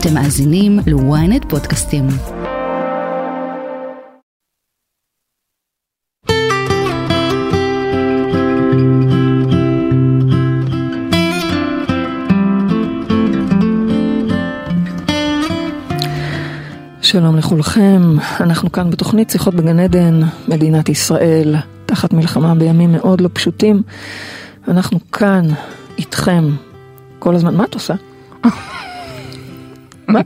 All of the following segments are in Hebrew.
אתם מאזינים ל-ynet פודקאסטים. שלום לכולכם, אנחנו כאן בתוכנית שיחות בגן עדן, מדינת ישראל, תחת מלחמה בימים מאוד לא פשוטים. אנחנו כאן, איתכם, כל הזמן. מה את עושה? מה?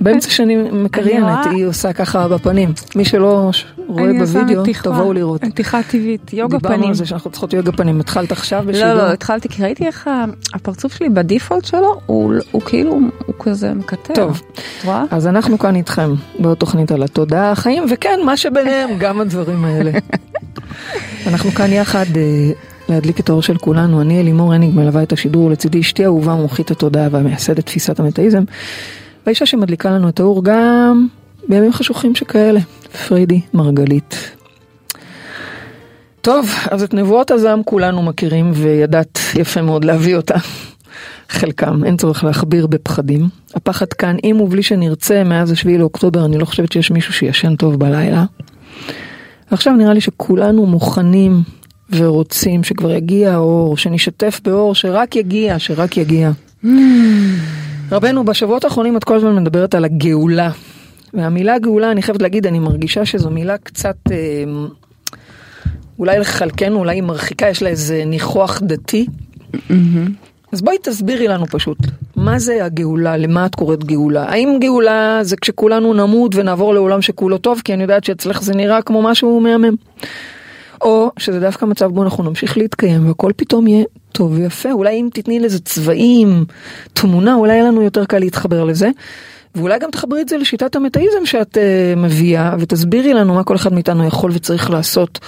באמצע שאני מקריינת, היא עושה ככה בפנים. מי שלא רואה בווידאו, תבואו לראות. נתיחה טבעית, יוגה פנים. דיברנו על זה שאנחנו צריכות יוגה פנים. התחלת עכשיו בשידור? לא, לא, התחלתי כי ראיתי איך הפרצוף שלי בדיפולט שלו, הוא כאילו, הוא כזה מקטר. טוב, אז אנחנו כאן איתכם בעוד תוכנית על התודעה, החיים, וכן, מה שביניהם, גם הדברים האלה. אנחנו כאן יחד אה, להדליק את האור של כולנו. אני אלימור הניג מלווה את השידור לצידי אשתי אהובה מומחית התודעה והמייסדת תפיסת המטאיזם. והאישה שמדליקה לנו את האור גם בימים חשוכים שכאלה, פרידי מרגלית. טוב, אז את נבואות הזעם כולנו מכירים וידעת יפה מאוד להביא אותה. חלקם, אין צורך להכביר בפחדים. הפחד כאן, אם ובלי שנרצה, מאז השביעי לאוקטובר, אני לא חושבת שיש מישהו שישן טוב בלילה. עכשיו נראה לי שכולנו מוכנים ורוצים שכבר יגיע האור, שנשתף באור, שרק יגיע, שרק יגיע. Mm. רבנו, בשבועות האחרונים את כל הזמן מדברת על הגאולה. והמילה גאולה, אני חייבת להגיד, אני מרגישה שזו מילה קצת, אה, אולי לחלקנו, אולי היא מרחיקה, יש לה איזה ניחוח דתי. Mm-hmm. אז בואי תסבירי לנו פשוט, מה זה הגאולה, למה את קוראת גאולה? האם גאולה זה כשכולנו נמות ונעבור לעולם שכולו טוב, כי אני יודעת שאצלך זה נראה כמו משהו מהמם. או שזה דווקא מצב בו אנחנו נמשיך להתקיים והכל פתאום יהיה טוב ויפה, אולי אם תתני לזה צבעים, תמונה, אולי יהיה לנו יותר קל להתחבר לזה. ואולי גם תחברי את זה לשיטת המטאיזם שאת uh, מביאה ותסבירי לנו מה כל אחד מאיתנו יכול וצריך לעשות.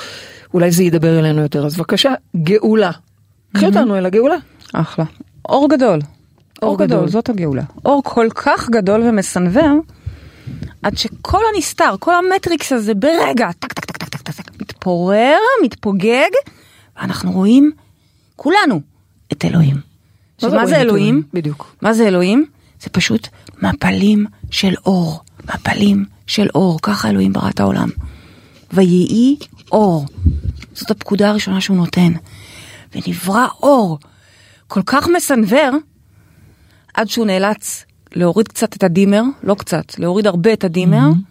אולי זה ידבר אלינו יותר. אז בבקשה, גאולה. קחי. אותנו אל הגאולה. אחלה. אור גדול. אור, אור גדול. גדול, זאת הגאולה. אור כל כך גדול ומסנוור, עד שכל הנסתר, כל המטריקס הזה ברגע, טק טק, מתפורר, מתפוגג, ואנחנו רואים, כולנו, את אלוהים. עכשיו, מה זה אלוהים? בדיוק. מה זה אלוהים? זה פשוט מפלים של אור. מפלים של אור, ככה אלוהים ברא את העולם. ויהי אור. זאת הפקודה הראשונה שהוא נותן. ונברא אור כל כך מסנוור, עד שהוא נאלץ להוריד קצת את הדימר, לא קצת, להוריד הרבה את הדימר, mm-hmm.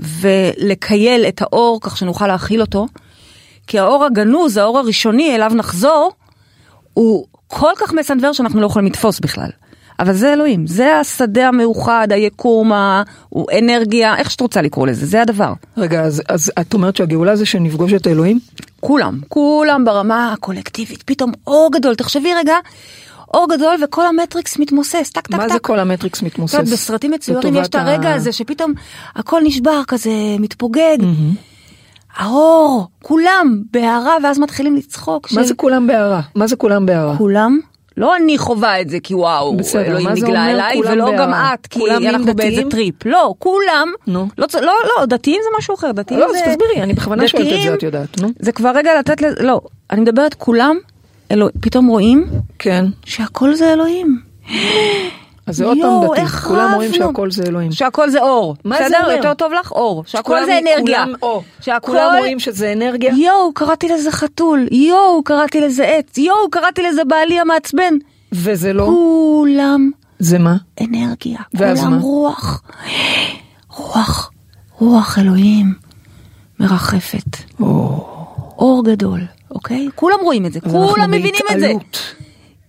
ולקייל את האור כך שנוכל להכיל אותו, כי האור הגנוז, האור הראשוני אליו נחזור, הוא כל כך מסנוור שאנחנו לא יכולים לתפוס בכלל. אבל זה אלוהים, זה השדה המאוחד, היקום, האנרגיה, איך שאת רוצה לקרוא לזה, זה הדבר. רגע, אז, אז את אומרת שהגאולה זה שנפגוש את האלוהים? כולם, כולם ברמה הקולקטיבית, פתאום אור גדול, תחשבי רגע, אור גדול וכל המטריקס מתמוסס, טק טק טק. מה זה כל המטריקס מתמוסס? טוב, בסרטים מצוירים יש את הרגע ה... הזה שפתאום הכל נשבר כזה, מתפוגג. Mm-hmm. האור, כולם בהארה ואז מתחילים לצחוק. מה. זה כולם בהארה? מה זה כולם בהארה? כולם לא אני חווה את זה כי וואו, בסדר, אלוהים נגלה אליי, ולא גם את, כי אנחנו באיזה טריפ. לא, כולם, נו. לא, לא, לא, דתיים זה משהו אחר, דתיים לא, זה... לא, אז תסבירי, אני בכוונה שואלת את זה, את יודעת, נו. זה כבר רגע לתת, לזה, לא, אני מדברת כולם, אלוה, פתאום רואים, כן, שהכל זה אלוהים. אז זה עוד פעם דתי, כולם רואים שהכל זה אלוהים. שהכל זה אור. מה זה אומר? יותר טוב לך אור. שהכל זה אנרגיה. כולם רואים שזה אנרגיה? יואו, קראתי לזה חתול. יואו, קראתי לזה עץ. יואו, קראתי לזה בעלי המעצבן. וזה לא? כולם. זה מה? אנרגיה. ואז מה? רוח. רוח. רוח אלוהים מרחפת. או. אור גדול, אוקיי? כולם רואים את זה, כולם מבינים את זה.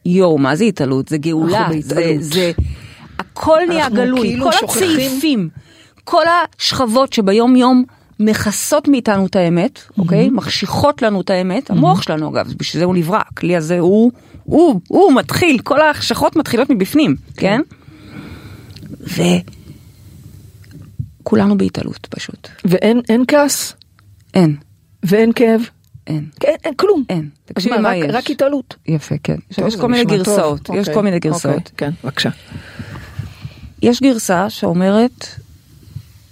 יואו, מה זה התעלות? זה גאולה. זה, זה... הכל נהיה גלוי, כאילו כל שוכחים... הצעיפים, כל השכבות שביום יום מכסות מאיתנו את האמת, אוקיי? מחשיכות לנו את האמת, המוח שלנו אגב, בשביל זה הוא נברא, הכלי הזה הוא, הוא, הוא מתחיל, כל ההחשכות מתחילות מבפנים, כן? וכולנו בהתעלות פשוט. ואין אין כעס? אין. ואין כאב? אין. אין, אין כלום. אין. תקשיבי מה, רק, יש. רק התעלות. יפה, כן. טוב, יש כל מיני. גרסאות, יש אוקיי, כל מיני אוקיי, גרסאות. כן, בבקשה. יש גרסה שאומרת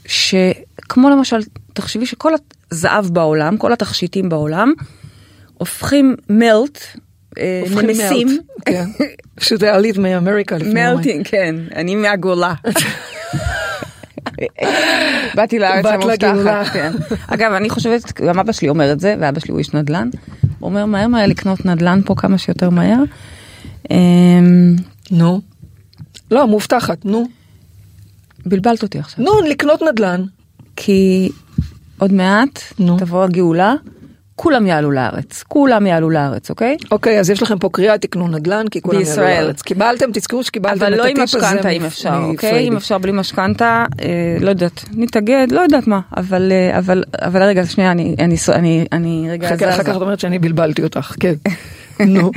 שכמו למשל, תחשבי שכל הזהב בעולם, כל התכשיטים בעולם, הופכים מלט, הופכים נמסים, כן. שזה עלית מאמריקה לפני. מלטינג, כן, אני מהגולה. באתי לארץ. המובטחת, כן. אגב, אני חושבת, גם אבא שלי אומר את זה, ואבא שלי הוא איש נדל"ן. הוא אומר מהר מהר לקנות נדל"ן פה כמה שיותר מהר. אמ, נו. לא, מובטחת, נו. בלבלת אותי עכשיו. נו, לקנות נדל"ן. כי עוד מעט. תבוא הגאולה, כולם יעלו לארץ, כולם יעלו לארץ, אוקיי? אוקיי, אז יש לכם פה קריאה, תקנו נדל"ן, כי כולם יעלו בישראל. לארץ. קיבלתם, תזכרו שקיבלתם אבל את לא עם הטיפ הזה משכנתה אם אפשר, אוקיי? אם אפשר בלי משכנתה, אה, לא יודעת, נתאגד, לא יודעת מה, אבל אה, אבל אבל רגע, שנייה, אני אני אני אני רגע חכה, אחר. כך את אומרת שאני בלבלתי אותך, כן. נו.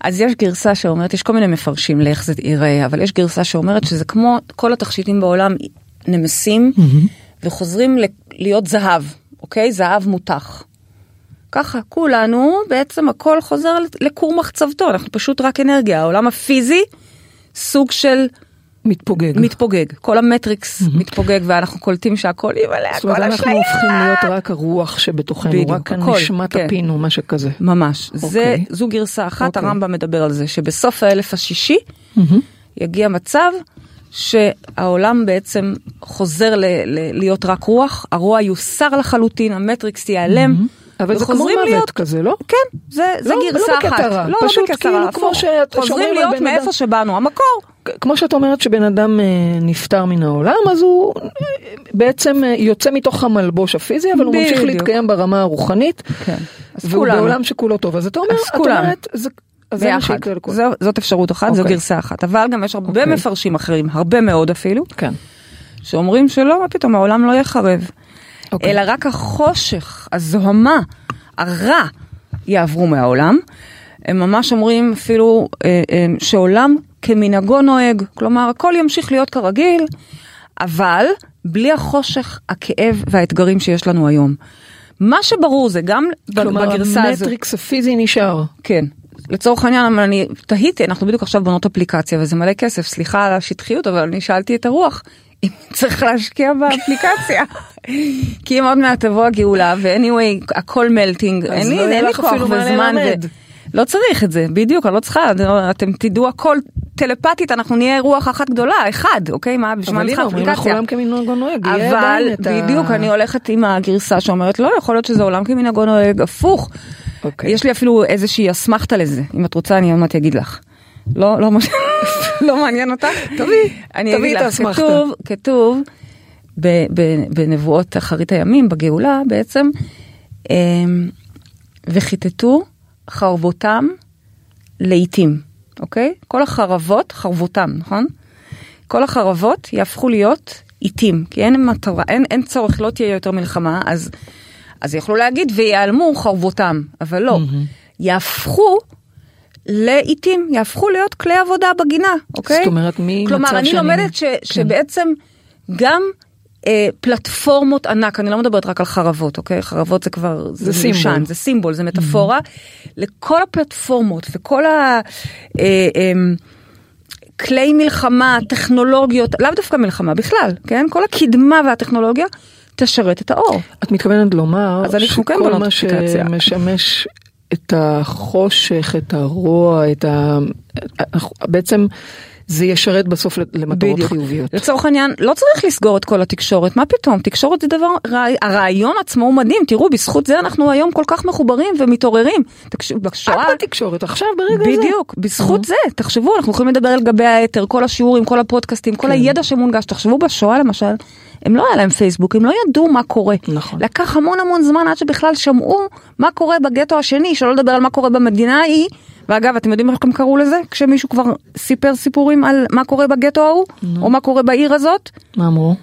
אז יש גרסה שאומרת, יש כל מיני מפרשים לאיך זה ייראה, אבל יש גרסה שאומרת שזה כמו כל התכשיטים בעולם נמסים וחוזרים ל- להיות זהב, אוקיי? זהב מותח. ככה, כולנו, בעצם הכל חוזר לכור מחצבתו, אנחנו פשוט רק אנרגיה, העולם הפיזי, סוג של מתפוגג. מתפוגג, כל המטריקס מתפוגג ואנחנו קולטים שהכל אומרת, הכל אנחנו אשליה. הופכים להיות רק הרוח שבתוכנו, בדיוק, רק הכל, הנשמת כן. הפינו, משהו כזה. ממש, זה, אוקיי. זו גרסה אחת, אוקיי. הרמב"ם מדבר על זה, שבסוף האלף השישי יגיע מצב שהעולם בעצם חוזר ל- ל- להיות רק רוח, הרוע יוסר לחלוטין, המטריקס ייעלם. אבל זה כמו מוות להיות- כזה, לא? כן, זה, זה לא- גרסה לא אחת. בקטע רע, לא, פשוט לא בקטע כאילו כמו. שאת- חוזרים להיות מאיפה אדם. שבאנו, המקור. כמו שאת אומרת שבן אדם אה, נפטר מן העולם, אז הוא אה, בעצם אה, יוצא מתוך המלבוש הפיזי, אבל הוא ממשיך. להתקיים ברמה הרוחנית, כן. והוא כולנו. בעולם שכולו טוב. אז אתה אומר, אז את. אומרת, זה- זה ביחד. זו- זאת אפשרות אחת, זו אוקיי. גרסה אחת. אבל גם יש הרבה אוקיי. מפרשים אחרים, הרבה מאוד אפילו, כן. שאומרים שלא, מה פתאום, העולם לא יחרב. אוקיי. אלא רק החושך, הזוהמה, הרע, יעברו מהעולם. הם ממש אומרים אפילו אה, אה, שעולם כמנהגו נוהג, כלומר הכל ימשיך להיות כרגיל, אבל בלי החושך, הכאב והאתגרים שיש לנו היום. מה שברור זה גם כלומר, בגרסה הזו, המטריקס הפיזי נשאר. כן. לצורך העניין, אבל אני תהיתי, אנחנו בדיוק עכשיו בונות אפליקציה וזה מלא כסף, סליחה על השטחיות, אבל אני שאלתי את הרוח, אם צריך להשקיע באפליקציה. כי אם עוד מעט תבוא הגאולה, ו-anyway, הכל מלטינג, אין לי לא אין לי כוח וזמן. ו- לא צריך את זה, בדיוק, אני לא צריכה, אתם תדעו הכל טלפתית, אנחנו נהיה רוח אחת גדולה, אחד, אוקיי? מה, בשביל מה אבל אני הנה, צריכה אומרים לך אפליקציה? עולם כמנהגו נוהג. אבל בדיוק אני הולכת עם הגרסה שאומרת לא יכול להיות שזה עולם כמנהגו נוהג הפוך. אוקיי. יש לי אפילו איזושהי אסמכתה לזה אם את רוצה אני עוד מעט אגיד לך. לא לא מש- לא מעניין אותך? תביאי, תביאי את האסמכתה. כתוב כתוב ב- ב- בנבואות אחרית הימים בגאולה בעצם אמ, וכיתתו חרבותם לעיתים אוקיי כל החרבות חרבותם נכון? כל החרבות יהפכו להיות עיתים, כי אין מטרה, אין, אין צורך, לא תהיה יותר מלחמה, אז, אז יכלו להגיד ויעלמו חרבותם, אבל לא, יהפכו לעיתים, יהפכו להיות כלי עבודה בגינה, אוקיי? זאת אומרת, ממצב כלומר, אני שאני- לומדת ש, כן. שבעצם גם אה, פלטפורמות ענק, אני לא מדברת רק על חרבות, אוקיי? חרבות זה כבר, זה זה, סימבול. מיושן, זה סימבול, זה מטאפורה, לכל הפלטפורמות וכל ה... אה, אה, כלי מלחמה, טכנולוגיות, לאו דווקא מלחמה בכלל, כן? כל הקדמה והטכנולוגיה תשרת את האור. את מתכוונת לומר שכל מה. שמשמש את החושך, את הרוע, את ה... בעצם זה ישרת בסוף למטרות בדיוק. חיוביות. לצורך העניין, לא צריך לסגור את כל התקשורת, מה פתאום? תקשורת זה דבר, רעי- הרעיון עצמו הוא מדהים, תראו, בזכות זה אנחנו היום כל כך מחוברים ומתעוררים. תקשיבו, בשואה... את בתקשורת עכשיו ברגע הזה. בדיוק, בזכות זה, תחשבו, אנחנו יכולים לדבר על גבי האתר, כל השיעורים, כל הפודקאסטים, כל כן. הידע שמונגש, תחשבו בשואה למשל, הם לא היה להם פייסבוק, הם לא ידעו מה קורה. נכון. לקח המון המון זמן עד שבכלל שמעו מה קורה בגטו השני, שלא לדבר על מה קורה במדינה ההיא. ואגב, אתם יודעים איך הם קראו לזה? כשמישהו כבר סיפר סיפורים על מה קורה בגטו ההוא, או מה קורה בעיר הזאת? מה אמרו?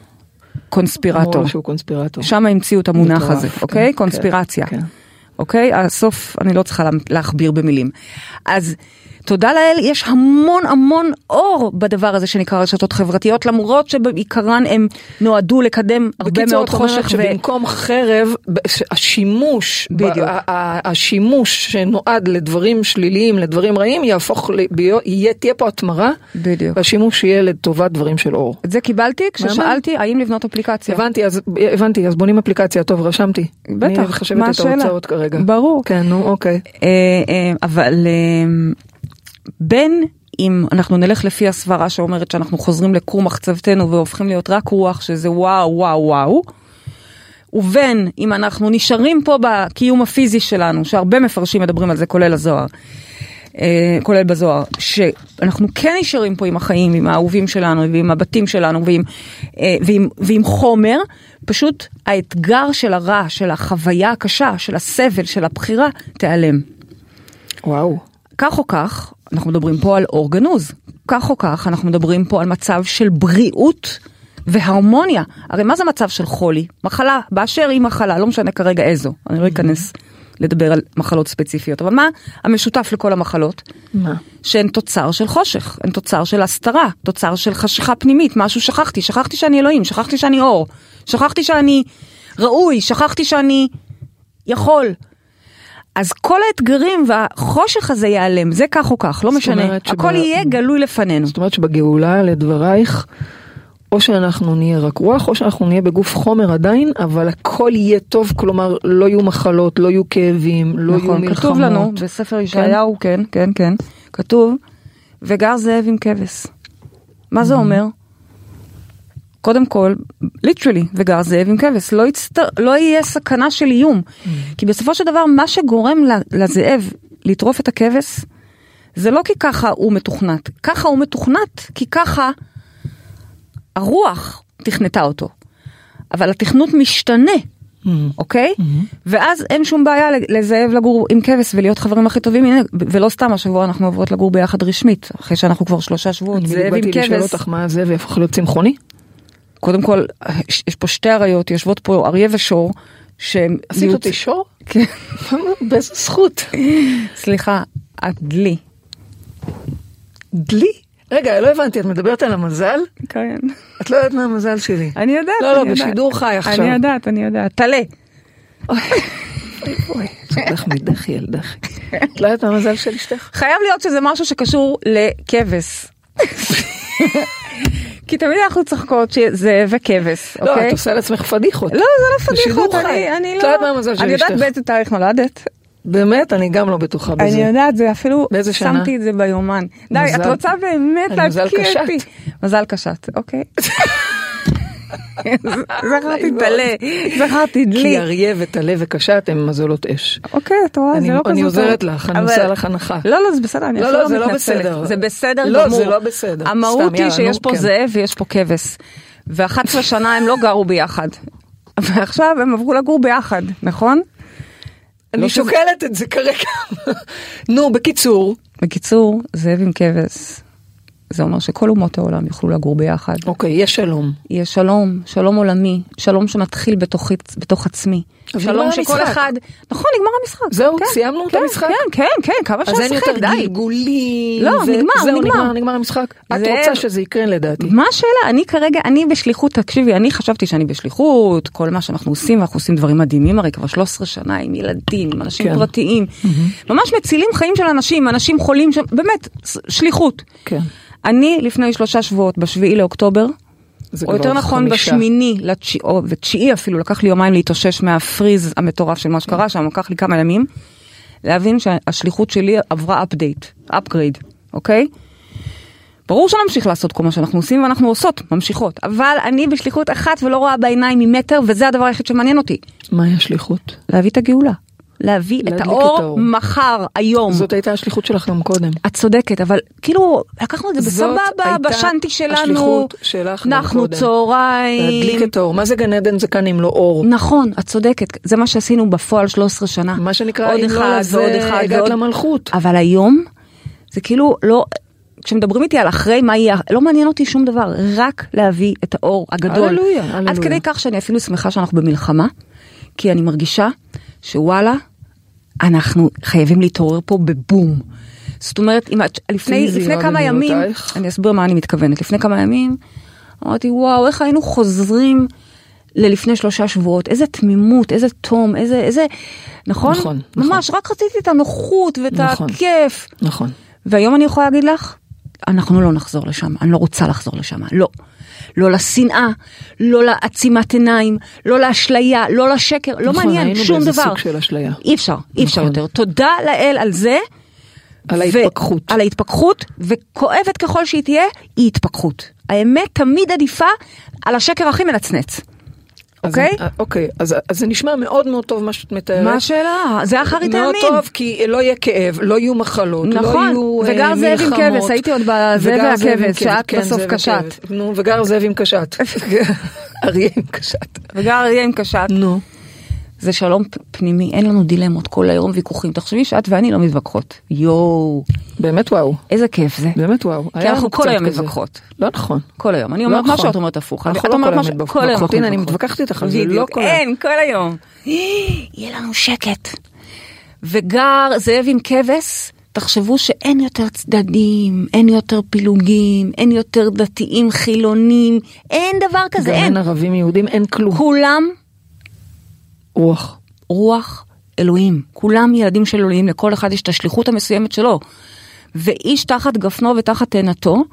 קונספירטור. אמרו שהוא קונספירטור. שם המציאו את המונח הזה, כן, אוקיי? כן, קונספירציה. כן. אוקיי? הסוף, אני לא צריכה לה- להכביר במילים. אז תודה לאל, יש המון המון אור בדבר הזה שנקרא רשתות חברתיות, למרות שבעיקרן הם נועדו לקדם הרבה בקיצור, מאוד את אומרת חושך ו... שבמקום חרב, השימוש, בדיוק. השימוש שנועד לדברים שליליים, לדברים רעים, יהפוך, יהיה, תהיה פה התמרה, בדיוק. והשימוש יהיה לטובת דברים של אור. את זה קיבלתי כששאלתי האם לבנות אפליקציה. הבנתי, אז הבנתי, אז בונים אפליקציה, טוב, רשמתי. בטח, אני חושבת מה את השאלה? ההוצאות כרגע. ברור. כן, נו, אוקיי. אה, אה, אבל אה, בין אם אנחנו נלך לפי הסברה שאומרת שאנחנו חוזרים לכור מחצבתנו והופכים להיות רק רוח, שזה וואו וואו וואו, ובין אם אנחנו נשארים פה בקיום הפיזי שלנו, שהרבה מפרשים מדברים על זה, כולל הזוהר, אה, כולל בזוהר, שאנחנו כן נשארים פה עם החיים, עם האהובים שלנו, ועם הבתים שלנו, ועם, אה, ועם, ועם חומר, פשוט האתגר של הרע, של החוויה הקשה, של הסבל, של הבחירה, תיעלם. וואו. כך או כך, אנחנו מדברים פה על אור גנוז. כך או כך, אנחנו מדברים פה על מצב של בריאות והרמוניה. הרי מה זה מצב של חולי? מחלה, באשר היא מחלה, לא משנה כרגע איזו. אני לא אכנס לדבר על מחלות ספציפיות, אבל מה המשותף לכל המחלות? מה? שהן תוצר של חושך, הן תוצר של הסתרה, תוצר של חשיכה פנימית, משהו שכחתי, שכחתי שאני אלוהים, שכחתי שאני אור, שכחתי שאני ראוי, שכחתי שאני יכול. אז כל האתגרים והחושך הזה ייעלם, זה כך או כך, לא משנה, אומרת שב- הכל יהיה גלוי לפנינו. זאת אומרת שבגאולה, לדברייך, או שאנחנו נהיה רק רוח, או שאנחנו נהיה בגוף חומר עדיין, אבל הכל יהיה טוב, כלומר, לא יהיו מחלות, לא יהיו כאבים, לא יהיו נכון, מלחמות. כתוב לנו בספר ישעיהו, כן, כן, כן, כתוב, וגר זאב עם כבש. מה זה אומר? קודם כל, ליטרלי, וגר זאב עם כבש, לא, יצטר, לא יהיה סכנה של איום. כי בסופו של דבר, מה שגורם לזאב לטרוף את הכבש, זה לא כי ככה הוא מתוכנת, ככה הוא מתוכנת, כי ככה הרוח תכנתה אותו. אבל התכנות משתנה, אוקיי? ואז אין שום בעיה לזאב לגור עם כבש ולהיות חברים הכי טובים, הנה, ולא סתם השבוע אנחנו עוברות לגור ביחד רשמית, אחרי שאנחנו כבר שלושה שבועות, אני זאב עם באתי לשאול כבש. אותך מה זה ויהפוך להיות צמחוני? קודם כל, יש פה שתי אריות, יושבות פה אריה ושור, שהם... עשית מיוצ- אותי שור? כן, באיזה זכות? סליחה, את דלי. דלי? רגע, לא הבנתי, את מדברת על המזל? כן. את לא יודעת מה המזל שלי. אני יודעת, לא, לא. בשידור חי עכשיו. אני יודעת, אני יודעת. טלה. אוי, צודך מדחי ילדך. את לא יודעת מה המזל של אשתך? חייב להיות שזה משהו שקשור לכבש. כי תמיד אנחנו צוחקות שזה וכבש, לא, אוקיי? את עושה לעצמך פדיחות. לא, זה לא פדיחות. אני, לא... לא יודעת מה המזל של אני יודעת. באיזה תאריך נולדת. באמת, אני גם לא בטוחה בזה. אני יודעת, זה אפילו באיזה שנה? שמתי את זה ביומן. די, מזל. את רוצה באמת אני מזל להקיא קשת. אותי. מזל קשת, אוקיי. זכרתי טלה, זכרתי כי דלי. אריה וטלה וקשת הם מזלות אש. אוקיי, את רואה, זה לא כזה אני עוזרת. לך, אני עושה לך הנחה. לא, לא, זה בסדר, אני לא, אפילו לא, זה לא מתנצלת. בסדר. זה בסדר לא, גמור. זה לא בסדר. המהות היא שיש פה כן. זאב ויש פה כבש. ו-11 שנה הם לא גרו ביחד. ועכשיו הם עברו לגור ביחד, נכון? אני לא שוקלת את זה כרגע. נו, בקיצור. בקיצור, זאב עם כבש. זה אומר שכל אומות העולם יוכלו לגור ביחד. אוקיי, יש שלום. יהיה שלום, שלום עולמי, שלום שמתחיל בתוכי, בתוך עצמי. אז שלום שכל המשחק. אחד, נכון, נגמר המשחק. זהו, כן, סיימנו את כן, המשחק? כן, כן, כן, כמה אז אפשר אין לשחק, יותר די. גלגולים. לא, ו- נגמר, זהו, נגמר. נגמר, נגמר המשחק. את זה- רוצה שזה יקרה לדעתי. מה השאלה? אני כרגע, אני בשליחות, תקשיבי, אני חשבתי שאני בשליחות, כל מה שאנחנו עושים, ואנחנו עושים דברים מדהימים הרי כבר 13 שנה עם ילדים, עם אנשים כן. פרטיים, ממש מצילים חיים של אנשים, אנשים חולים, ש- באמת, שליחות. כן. אני לפני שלושה שבועות, בשביעי לאוקטובר, או יותר נכון חמישה. בשמיני, לתשיעי, או ותשיעי אפילו, לקח לי יומיים להתאושש מה freeze המטורף של מה שקרה שם, לקח לי כמה ימים, להבין שהשליחות שלי עברה update, upgrade, אוקיי? ברור שנמשיך לעשות כל מה שאנחנו עושים ואנחנו עושות, ממשיכות, אבל אני בשליחות אחת ולא רואה בעיניים ממטר, וזה הדבר היחיד שמעניין אותי, מהי השליחות? להביא את הגאולה. להביא את האור, את האור. מחר, היום. זאת הייתה השליחות שלך גם קודם. את צודקת, אבל כאילו לקחנו את זה זאת בסבבה, הייתה בשנטי שלנו, השליחות שלך גם אנחנו קודם. צהריים, להדליק את האור. מה זה גן עדן זה כאן אם לא אור? נכון, את צודקת, זה מה שעשינו בפועל 13 שנה. מה שנקרא, עוד אם לא אחד לזה, הגעת. למלכות. אבל היום, זה כאילו לא, כשמדברים איתי על אחרי מה יהיה, לא מעניין אותי שום דבר, רק להביא את האור הגדול. הללויה, עד הללויה. כדי כך שאני אפילו שמחה שאנחנו במלחמה, כי אני מרגישה שוואלה, אנחנו חייבים להתעורר פה בבום. זאת אומרת, אם את, לפני, לפני כמה ימים, במילותייך. אני אסביר מה אני מתכוונת, לפני כמה ימים, אמרתי וואו, איך היינו חוזרים ללפני שלושה שבועות, איזה תמימות, איזה תום, איזה, איזה, נכון? נכון, נכון. ממש, רק רציתי את הנוחות ואת נכון. הכיף. נכון. והיום אני יכולה להגיד לך, אנחנו לא נחזור לשם, אני לא רוצה לחזור לשם, לא. לא לשנאה, לא לעצימת עיניים, לא לאשליה, לא לשקר, לא נכון, מעניין היינו שום באיזה דבר. סוג של אשליה. אי אפשר, אי אפשר נכון. יותר. תודה לאל על זה, על ו- ההתפכחות. על ההתפכחות, וכואבת ככל שהיא תהיה, היא התפכחות. האמת תמיד עדיפה על השקר הכי מנצנץ. אז- אוקיי? אה, אוקיי, אז אז זה נשמע מאוד מאוד טוב מה שאת מתארת. מה השאלה? זה אחרית מאוד הימים. טוב, כי לא יהיה כאב, לא יהיו מחלות, לא נכון, יהיו אה, וגר זאב עם מלחמות. כבש, הייתי עוד בזאב והכבש, כבש, שאת כן, בסוף קשת. נו, וגר זאב עם קשת. אריה עם קשת. וגר אריה עם קשת. נו. זה שלום פנימי, אין לנו דילמות, כל היום ויכוחים. תחשבי שאת ואני לא מתווכחות. יואו, באמת וואו, איזה כיף זה. באמת וואו. כי אנחנו כל היום כזה. מתווכחות. לא נכון. כל היום. אני לא אומרת משהו, נכון. את אומרת הפוך. אנחנו לא כל היום מתווכחות. הנה, אני. מתווכחת איתך על זה, לא בדיוק. כל היום. אין, כל היום. יהיה לנו שקט. וגר זאב עם כבש, תחשבו שאין יותר צדדים, אין יותר פילוגים, אין יותר דתיים חילונים, אין דבר כזה, גם אין. אין ערבים יהודים, אין כלום. כולם רוח. רוח אלוהים. כולם ילדים של אלוהים, לכל אחד יש את השליחות המסוימת שלו. ואיש תחת גפנו ותחת תאנתו,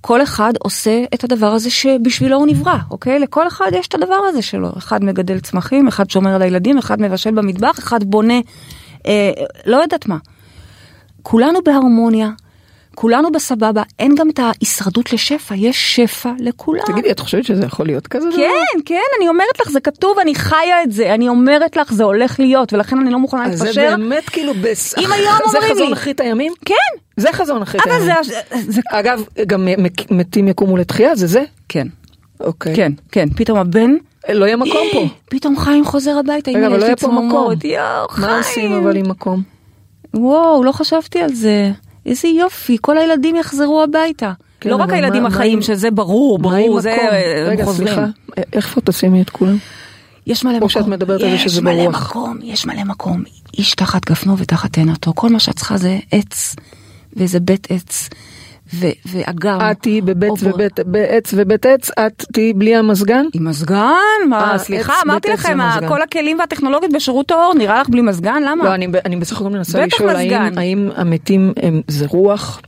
כל אחד עושה את הדבר הזה שבשבילו הוא נברא, אוקיי? לכל אחד יש את הדבר הזה שלו. אחד מגדל צמחים, אחד שומר על הילדים, אחד מבשל במטבח, אחד בונה, אה, לא יודעת מה. כולנו בהרמוניה, כולנו בסבבה, אין גם את ההישרדות לשפע, יש שפע לכולם. תגידי, את חושבת שזה יכול להיות כזה דבר? כן, כן, אני אומרת לך, זה כתוב, אני חיה את זה, אני אומרת לך, זה הולך להיות, ולכן אני לא מוכנה אז זה להתפשר. באמת כאילו, בס- אם היום זה אומרים חזון לי- אחרית הימים? כן, זה חזון אחרית הימים. זה... זה... אגב, גם מתים יקומו לתחייה, זה זה? כן, אוקיי. כן, כן, פתאום הבן, לא יהיה מקום פה. פתאום חיים חוזר הביתה, רגע, אבל יש לא לי יהיה פה מקום. צמרמורת, יואו, חיים. מה עושים אבל עם מקום? וואו, לא חשבתי על זה. איזה יופי, כל הילדים יחזרו הביתה. כן, לא רק הילדים מה- מה החיים, עם- שזה ברור, מה ברור, זה רגע, חוזרים. סליחה, איפה תשימי את כולם? יש מלא או מקום. שאת מדברת על זה שזה יש מלא ברוח. מקום, יש מלא מקום. איש תחת גפנו ותחת תאנתו. כל מה שאת צריכה זה עץ, ואיזה בית עץ, ו- ואגם. את תהיי בבית ובית, בעץ ובית עץ, את תהיי בלי המזגן? עם מזגן? מה, אה, סליחה, אמרתי לכם. כל הכלים והטכנולוגיות בשירות האור, נראה לך בלי מזגן? למה? לא, אני, בסך הכל מנסה לשאול האם, המתים זה רוח?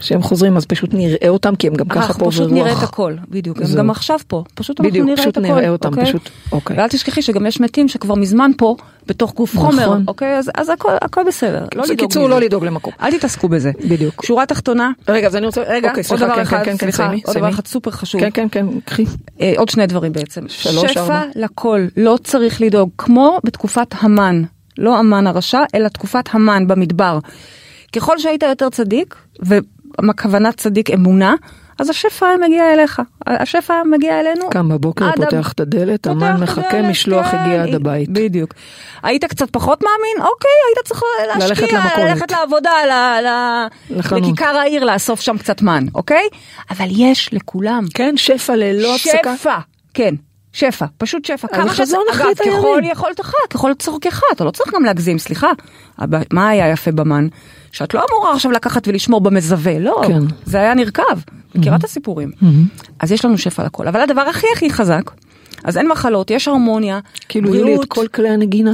שהם חוזרים אז פשוט נראה אותם כי הם גם ככה פה פשוט ברוח. נראה את הכל, בדיוק, הם. גם עכשיו פה, פשוט אנחנו בדיוק, נראה פשוט את הכל, נראה אותם, אוקיי? פשוט, אוקיי. ואל תשכחי שגם יש מתים שכבר מזמן פה, בתוך גוף נכון. חומר, אוקיי? אז- הכל- בסדר, לא לדאוג בקיצור. לא לדאוג למקום. אל תתעסקו בזה. בדיוק. שורה תחתונה, רגע, אז אני רוצה, רגע, עוד דבר אחד, סליחה, עוד דבר. אחד סופר חשוב. כן, כן, כן, קחי. אה, עוד שני דברים בעצם. שפע. לכל, לא צריך לדאוג, כמו בתקופת המן, לא המן הרשע, אלא תקופת המן במדבר. ככל שהיית יותר צדיק, וכוונת צדיק אמונה, אז השפע מגיע אליך, השפע מגיע אלינו. קם בבוקר, פותח את הדלת, המן מחכה, משלוח כן, הגיע עד הבית. בדיוק. היית קצת פחות מאמין? אוקיי, היית צריך להשקיע, ללכת למכולת. ללכת לעבודה, ל- ל- לחנות. לכיכר העיר, לאסוף שם קצת מן, אוקיי? אבל יש לכולם. כן, שפע ללא הפסקה. שפע, כן. שפע, פשוט שפע. אז חזון אגב, ככל. יכולתך, ככל צורכך, אתה לא צריך גם להגזים, סליחה. מה היה יפה במן? שאת לא אמורה עכשיו לקחת ולשמור במזווה, לא. כן. זה היה נרקב. מכירה את הסיפורים. אז יש לנו שפע לכל. אבל הדבר הכי הכי חזק, אז אין מחלות, יש הרמוניה, כאילו, יהיו לי את כל כלי הנגינה.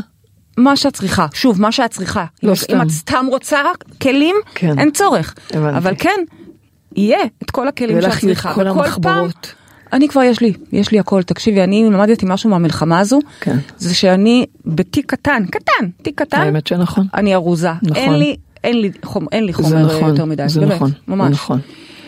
מה שאת צריכה, שוב, מה שאת צריכה. לא סתם. אם את סתם רוצה כלים, כן. אין צורך. הבנתי. אבל כן, יהיה את כל הכלים שאת צריכה. כל וכל פעם- המחברות. אני כבר יש לי, יש לי הכל. תקשיבי, אני למדתי משהו מהמלחמה הזו, כן. זה שאני בתיק קטן, קטן, תיק קטן, האמת שנכון. אני ארוזה. נכון. אין לי, אין לי חומר, אין לי זה חומר נכון, יותר מדי, זה באמת, נכון, זה ממש. נכון.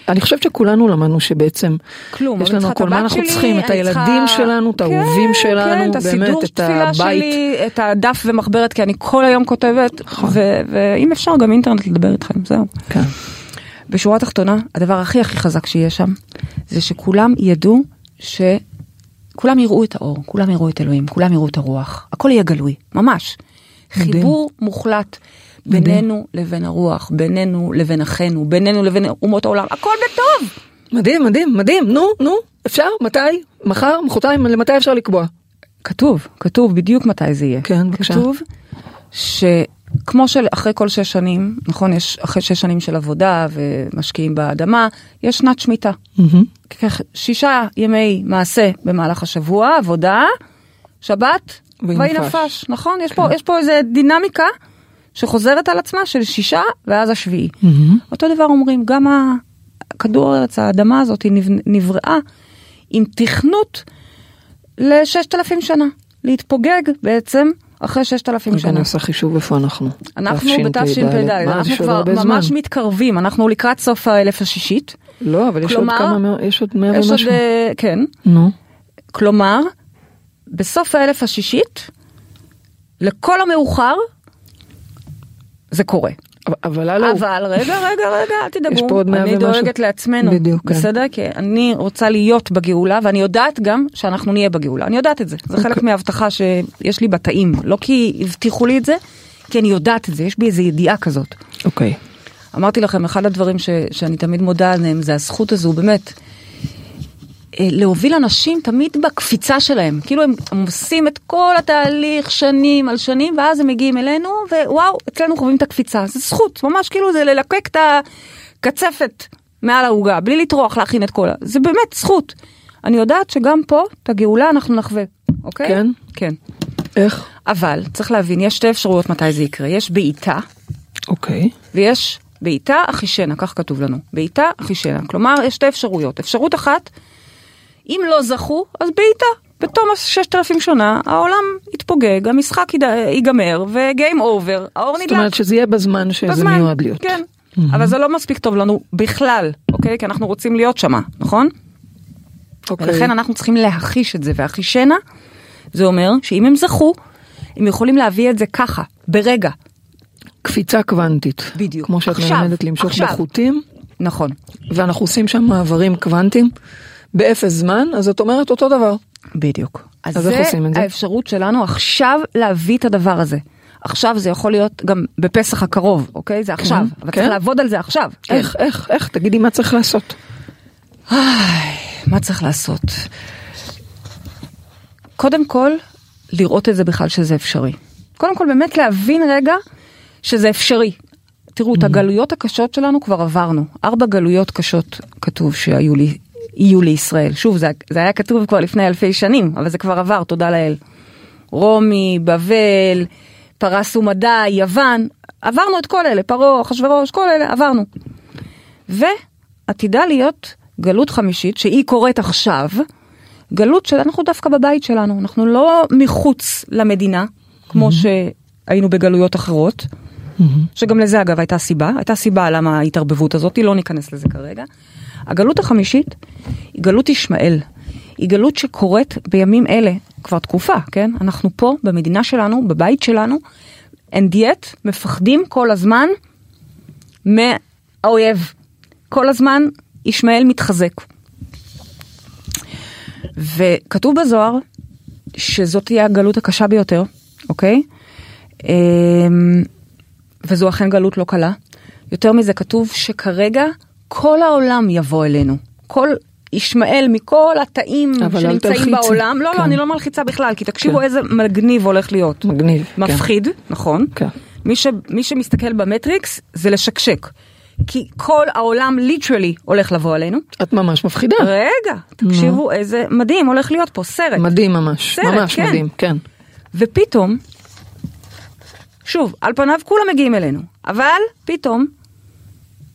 אני חושבת שכולנו למדנו שבעצם כלום, יש לנו הכל, מה אנחנו שלי, צריכים? את הילדים צריכה- שלנו, את כן, האהובים שלנו, כן, את הסידור באמת, את תפילה הבית. שלי, את הדף ומחברת, כי אני כל היום כותבת, נכון. ואם אפשר גם אינטרנט לדבר איתכם, זהו. כן. בשורה התחתונה, הדבר הכי הכי חזק שיש שם, זה שכולם ידעו ש... כולם יראו את האור, כולם יראו את אלוהים, כולם יראו את הרוח, הכל יהיה גלוי, ממש. מדהים. חיבור מוחלט. בינינו לבין הרוח, בינינו לבין אחינו, בינינו לבין אומות העולם, הכל בטוב. מדהים, מדהים, מדהים. נו, נו, אפשר? מתי? מחר? מחרתיים? למתי אפשר לקבוע? כתוב, כתוב בדיוק מתי זה יהיה. כן, בבקשה. כתוב שכמו שאחרי כל שש שנים, נכון, יש אחרי שש שנים של עבודה ומשקיעים באדמה, יש שנת שמיטה. כך, שישה ימי מעשה במהלך השבוע, עבודה, שבת, ויהי נפש. נכון? יש פה, יש פה איזה דינמיקה שחוזרת על עצמה של שישה ואז השביעי. אותו דבר אומרים, גם ה- כדור הארץ, האדמה הזאת, נבראה עם תכנות לששת אלפים שנה. להתפוגג בעצם אחרי ששת אלפים רגע שנה. נעשה חישוב איפה אנחנו. אנחנו תשפ"ד. בתשפ"ד, אנחנו עוד כבר ממש זמן. מתקרבים, אנחנו לקראת סוף האלף השישית. לא, אבל יש עוד כלומר, כמה, מאות- יש עוד מאה יש עוד, ומשהו. אה, כן. נו, כלומר, בסוף האלף השישית, לכל המאוחר, זה קורה. אבל- הלו, אבל רגע, רגע, רגע, אל תדאגו. אני. דואגת לעצמנו. בדיוק, כן. בסדר? כי אני רוצה להיות בגאולה, ואני יודעת גם שאנחנו נהיה בגאולה. אני יודעת את זה. זה חלק אוקיי. מההבטחה שיש לי בתאים. לא כי הבטיחו לי את זה, כי אני יודעת את זה. יש בי איזו ידיעה כזאת. אוקיי. אמרתי לכם, אחד הדברים ש, שאני תמיד מודה עליהם זה הזכות הזו, באמת, להוביל אנשים תמיד בקפיצה שלהם. כאילו הם, הם עושים את כל התהליך שנים על שנים, ואז הם מגיעים אלינו, ווואו, אצלנו חווים את הקפיצה. זה זכות, ממש כאילו זה ללקק את הקצפת מעל העוגה, בלי לטרוח להכין את כל ה... זה באמת זכות. אני יודעת שגם פה, את הגאולה אנחנו נחווה, אוקיי? כן? כן. איך? אבל צריך להבין, יש שתי אפשרויות מתי זה יקרה. יש בעיטה, אוקיי. ויש בעיטה אחישנה, כך כתוב לנו. בעיטה אחישנה. כלומר, יש שתי אפשרויות. אפשרות אחת, אם לא זכו, אז בעיטה. בתום הששת אלפים שנה, העולם יתפוגג, המשחק ייגמר, וגיים אובר, האור זאת נדלק. אומרת שזה יהיה בזמן שזה בזמן, מיועד להיות. כן. אבל זה לא מספיק טוב לנו בכלל, אוקיי? כי אנחנו רוצים להיות שמה, נכון? אוקיי. ולכן אנחנו צריכים להחיש את זה, והחישנה, זה אומר שאם הם זכו, הם יכולים להביא את זה ככה, ברגע. קפיצה קוונטית. בדיוק. כמו שאת עכשיו, מלמדת למשוך עכשיו. בחוטים, נכון. ואנחנו עושים שם מעברים קוונטיים באפס זמן, אז את אומרת אותו דבר. בדיוק. אז, אז זה איך עושים את זה? האפשרות שלנו עכשיו להביא את הדבר הזה. עכשיו זה יכול להיות גם בפסח הקרוב, אוקיי? זה עכשיו. אבל כן. צריך לעבוד על זה עכשיו. כן. איך, איך, איך, תגידי מה צריך לעשות. מה צריך לעשות? קודם כל, לראות את זה בכלל שזה אפשרי. קודם כל, באמת להבין רגע שזה אפשרי. תראו, את הגלויות הקשות שלנו כבר עברנו. ארבע גלויות קשות כתוב שהיו לי, יהיו לישראל. שוב, זה, זה היה כתוב כבר לפני אלפי שנים, אבל זה כבר עבר, תודה לאל. רומי, בבל, פרס ומדי, יוון, עברנו את כל אלה, פרעה, אחשוורוש, כל אלה, עברנו. ועתידה להיות גלות חמישית, שהיא קורית עכשיו, גלות שאנחנו דווקא בבית שלנו, אנחנו לא מחוץ למדינה, כמו שהיינו בגלויות אחרות, שגם לזה אגב הייתה סיבה, הייתה סיבה למה ההתערבבות הזאת, לא ניכנס לזה כרגע. הגלות החמישית היא גלות ישמעאל, היא גלות שקורית בימים אלה, כבר תקופה, כן? אנחנו פה, במדינה שלנו, בבית שלנו, and yet מפחדים כל הזמן מהאויב. כל הזמן ישמעאל מתחזק. וכתוב בזוהר שזאת תהיה הגלות הקשה ביותר, אוקיי? אמ, וזו אכן גלות לא קלה. יותר מזה כתוב שכרגע כל העולם יבוא אלינו. כל ישמעאל מכל התאים שנמצאים תלחיצי. בעולם, לא, כן. לא, אני לא מלחיצה בכלל, כי תקשיבו כן. איזה מגניב הולך להיות. מגניב. כן. מפחיד, נכון. כן. מי, ש, מי שמסתכל במטריקס זה לשקשק. כי כל העולם literally הולך לבוא עלינו. את ממש מפחידה. רגע, תקשיבו איזה מדהים הולך להיות פה, סרט. מדהים ממש, סרט, ממש כן. מדהים, כן. ופתאום, שוב, על פניו כולם מגיעים אלינו, אבל פתאום,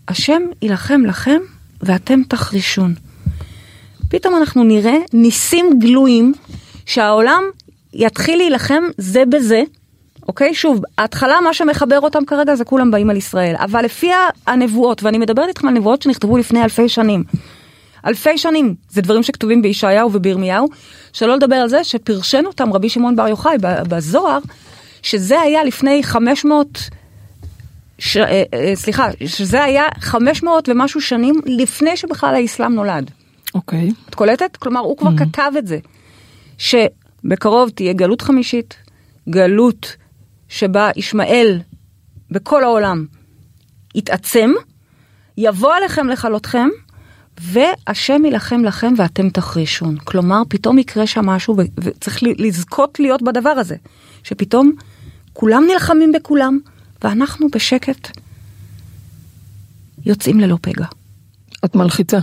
השם יילחם לכם ואתם תחרישון. פתאום אנחנו נראה ניסים גלויים שהעולם יתחיל להילחם זה בזה. אוקיי? שוב, ההתחלה, מה שמחבר אותם כרגע זה כולם באים על ישראל. אבל לפי הנבואות, ואני מדברת איתכם על נבואות שנכתבו לפני אלפי שנים. אלפי שנים, זה דברים שכתובים בישעיהו ובירמיהו, שלא לדבר על זה שפרשן אותם רבי שמעון בר יוחאי בזוהר, שזה היה לפני 500, ש, אה, אה, סליחה, שזה היה 500 ומשהו שנים לפני שבכלל האסלאם נולד. אוקיי. את קולטת? כלומר, הוא כבר כתב את זה, שבקרוב תהיה גלות חמישית, גלות שבה ישמעאל בכל העולם יתעצם, יבוא עליכם לכלותכם, והשם יילחם לכם ואתם תחרישון. כלומר, פתאום יקרה שם משהו, וצריך לזכות להיות בדבר הזה, שפתאום כולם נלחמים בכולם, ואנחנו בשקט יוצאים ללא פגע. את מלחיצה.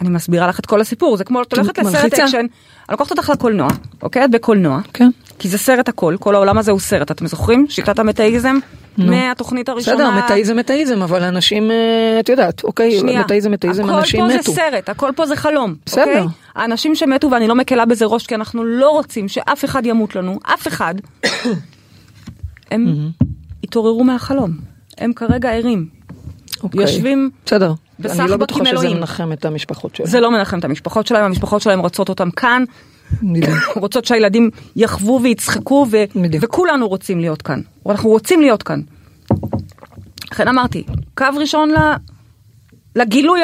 אני מסבירה לך את כל הסיפור, זה כמו, את הולכת לסרט. אקשן, אני לוקחת אותך לקולנוע, אוקיי? את בקולנוע, כן. כי זה סרט הכל, כל העולם הזה הוא סרט, אתם זוכרים? שיטת המטאיזם, מהתוכנית הראשונה. בסדר, מטאיזם מטאיזם, אבל אנשים, אה, את יודעת, אוקיי, שנייה, מטאיזם מטאיזם, אנשים הכל פה מתו. זה סרט, הכל פה זה חלום, בסדר. אוקיי? האנשים שמתו, ואני לא מקלה בזה ראש, כי אנחנו לא רוצים שאף אחד ימות לנו, אף אחד, הם התעוררו מהחלום. הם כרגע ערים. אוקיי. יושבים בסדר. אני לא בטוחה שזה. מנחם את המשפחות שלהם. זה לא מנחם את המשפחות שלהם, המשפחות שלהם רוצות אותם כאן. רוצות שהילדים יחוו ויצחקו, ו-. וכולנו רוצים להיות כאן. אנחנו רוצים להיות כאן. לכן אמרתי, קו ראשון ל... לגילוי